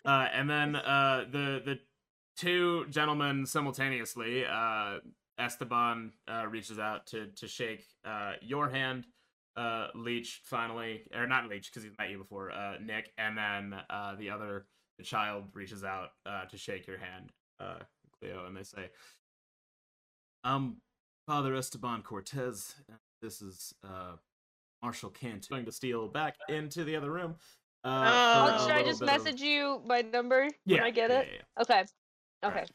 Speaker 1: uh, and then uh the the two gentlemen simultaneously. Uh, Esteban uh, reaches out to to shake uh your hand. Uh, Leech finally, or not Leech because he's met you before. Uh, Nick, and then uh the other the child reaches out uh to shake your hand. Uh, Cleo, and they say, I'm Father Esteban Cortez. This is uh, Marshall Kent going to steal back into the other room. Uh,
Speaker 5: Oh,
Speaker 1: for a
Speaker 2: should I just
Speaker 1: bit of-
Speaker 2: message you my number
Speaker 1: Yeah,
Speaker 2: when I get
Speaker 1: yeah,
Speaker 2: it?
Speaker 1: yeah, yeah.
Speaker 2: Okay. Okay.
Speaker 1: right.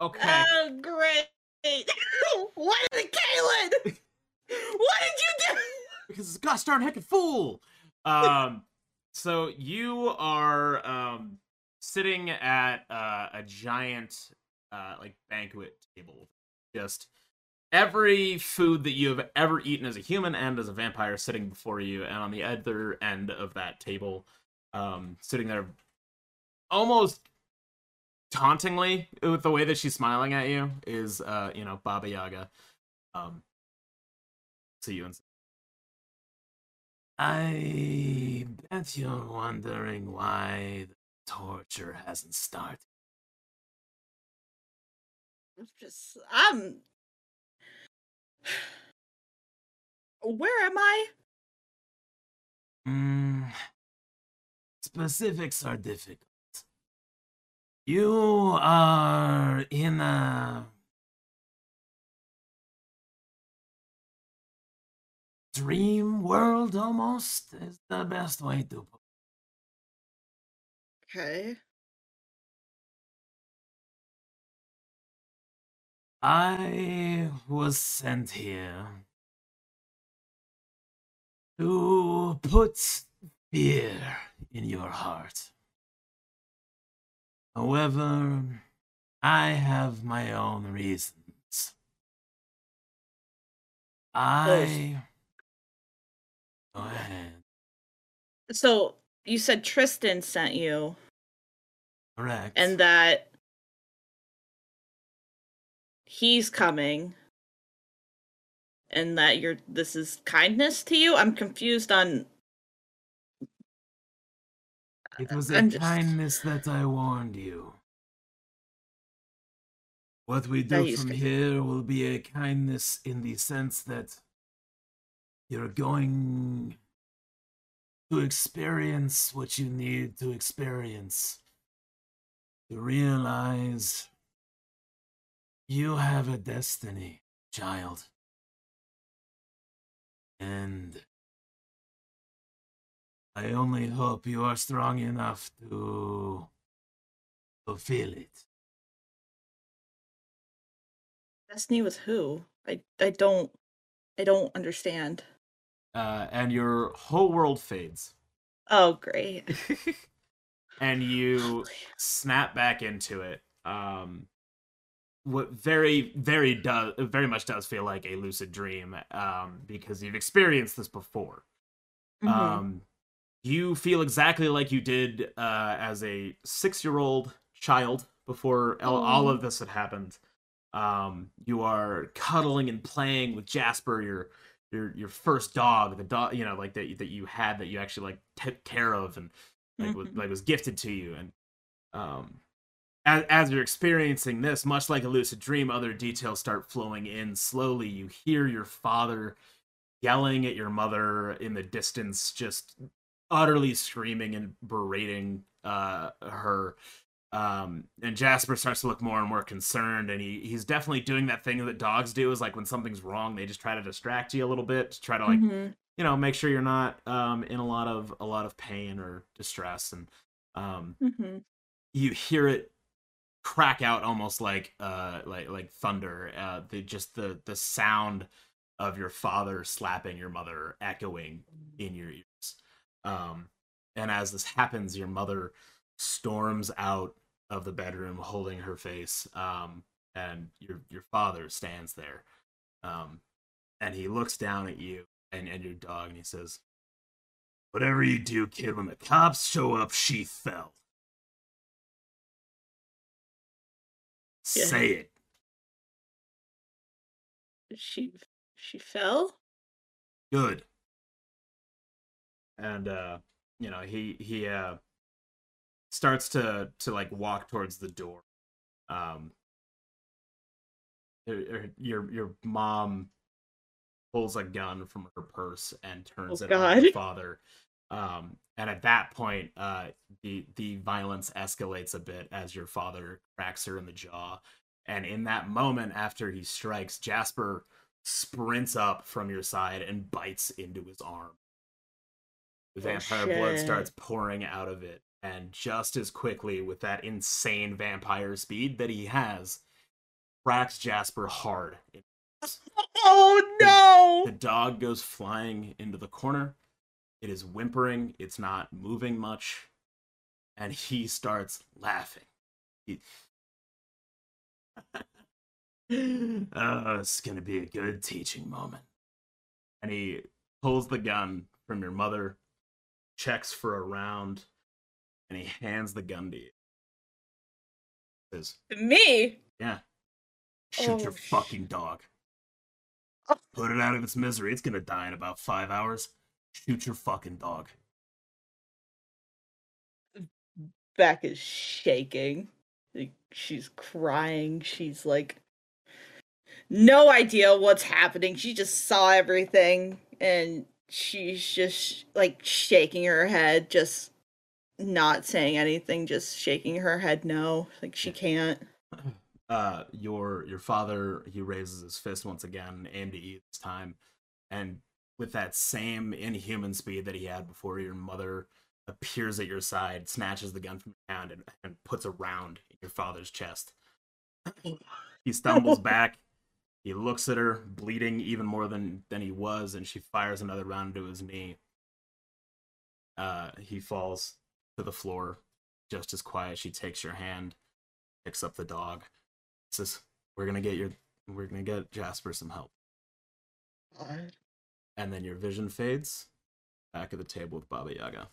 Speaker 1: Okay.
Speaker 3: Oh, great. what is it, Kalen? what did you do?
Speaker 1: because it's a gosh darn heckin' fool. Um, so you are um sitting at uh, a giant uh like banquet table, just every food that you have ever eaten as a human and as a vampire sitting before you, and on the other end of that table, um, sitting there, almost tauntingly with the way that she's smiling at you is uh you know Baba Yaga. Um see you in I bet you're wondering why the torture hasn't started.
Speaker 3: I'm just I'm Where am I?
Speaker 1: Mm, specifics are difficult. You are in a dream world almost is the best way to put it.
Speaker 3: Okay.
Speaker 1: I was sent here to put fear in your heart. However, I have my own reasons. I. Ahead.
Speaker 3: So you said Tristan sent you
Speaker 1: Correct.
Speaker 3: and that he's coming and that you're this is kindness to you i'm confused on
Speaker 1: It was a
Speaker 3: just-
Speaker 1: kindness that I warned you. What we do from here will be a kindness in the sense that you're going to experience what you need to experience. To realize you have a destiny, child. And I only hope you are strong enough to fulfill it.
Speaker 3: destiny with who i i don't i don't understand
Speaker 1: Uh, and your whole world fades.
Speaker 3: oh great
Speaker 1: and you
Speaker 3: Holy-
Speaker 1: snap back into it. Um, what very, very does very much does feel like a lucid dream. Um, because you've experienced this before.
Speaker 3: Mhm.
Speaker 1: Um, you feel exactly like you did uh, as a six-year-old child before all, all of this had happened. Um, you are cuddling and playing with Jasper, your your your first dog, the dog you know like that that you had that you actually like took care of and like was
Speaker 3: Mhm.
Speaker 1: like was gifted to you. And um as, as you're experiencing this much like a lucid dream other details start flowing in slowly. You hear your father yelling at your mother in the distance just utterly screaming and berating uh her um and jasper starts to look more and more concerned and he he's definitely doing that thing that dogs do is like when something's wrong they just try to distract you a little bit to try to like
Speaker 3: Mhm.
Speaker 1: you know make sure you're not um in a lot of a lot of pain or distress and um
Speaker 3: Mhm.
Speaker 1: you hear it crack out almost like uh like like thunder uh the just the the sound of your father slapping your mother echoing in your ears um and as this happens your mother storms out of the bedroom holding her face um and your your father stands there um and he looks down at you and and your dog and he says whatever you do kid when the cops show up she fell.
Speaker 3: Yeah.
Speaker 1: say it.
Speaker 3: She she fell?
Speaker 1: Good. And uh you know he he uh starts to to like walk towards the door um your your mom pulls a gun from her purse and turns
Speaker 3: Oh,
Speaker 1: it on your father um and at that point uh the the violence escalates a bit as your father cracks her in the jaw and in that moment after he strikes jasper sprints up from your side and bites into his arm. The
Speaker 3: Oh,
Speaker 1: vampire blood starts pouring out of it and just as quickly with that insane vampire speed that he has cracks jasper hard
Speaker 3: oh no
Speaker 1: the dog goes flying into the corner. It is whimpering. It's not moving much. And he starts laughing. He... oh, it's to be a good teaching moment. And he pulls the gun from your mother, checks for a round, and he hands the gun to you. Is
Speaker 3: Me?
Speaker 1: yeah. Shoot oh, your
Speaker 3: Oh, sh-
Speaker 1: fucking dog.
Speaker 3: Oh.
Speaker 1: Put it out of its misery. It's gonna die in about five hours. Shoot your fucking dog.
Speaker 3: Beck is shaking. Like she's crying. She's like no idea what's happening. She just saw everything and she's just like shaking her head, just not saying anything, just shaking her head no. Like she can't.
Speaker 1: uh your your father he raises his fist once again aimed at you this time and with that same inhuman speed that he had before your mother appears at your side snatches the gun from your hand and, and puts a round in your father's chest he stumbles back he looks at her bleeding even more than than he was and she fires another round into his knee uh he falls to the floor just as quiet. She takes your hand picks up the dog says we're gonna get your we're gonna get jasper some help. And then your vision fades back at the table with baba yaga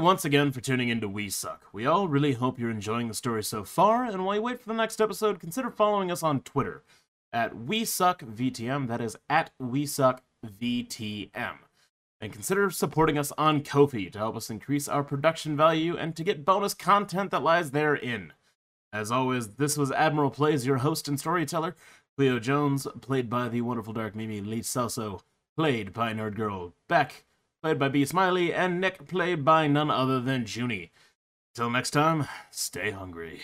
Speaker 1: once again for tuning in to We Suck. We all really hope you're enjoying the story so far, and while you wait for the next episode, consider following us on Twitter at We Suck VTM. That is at We Suck VTM. And consider supporting us on Ko-fi to help us increase our production value and to get bonus content that lies therein. As always, this was Admiral Plays, your host and storyteller. Cleo Jones, played by the wonderful Dark Mimi Lee played by Nerd Girl Beck, played by BeeSmiley, and Nick, played by none other than Junie. Till next time, stay hungry.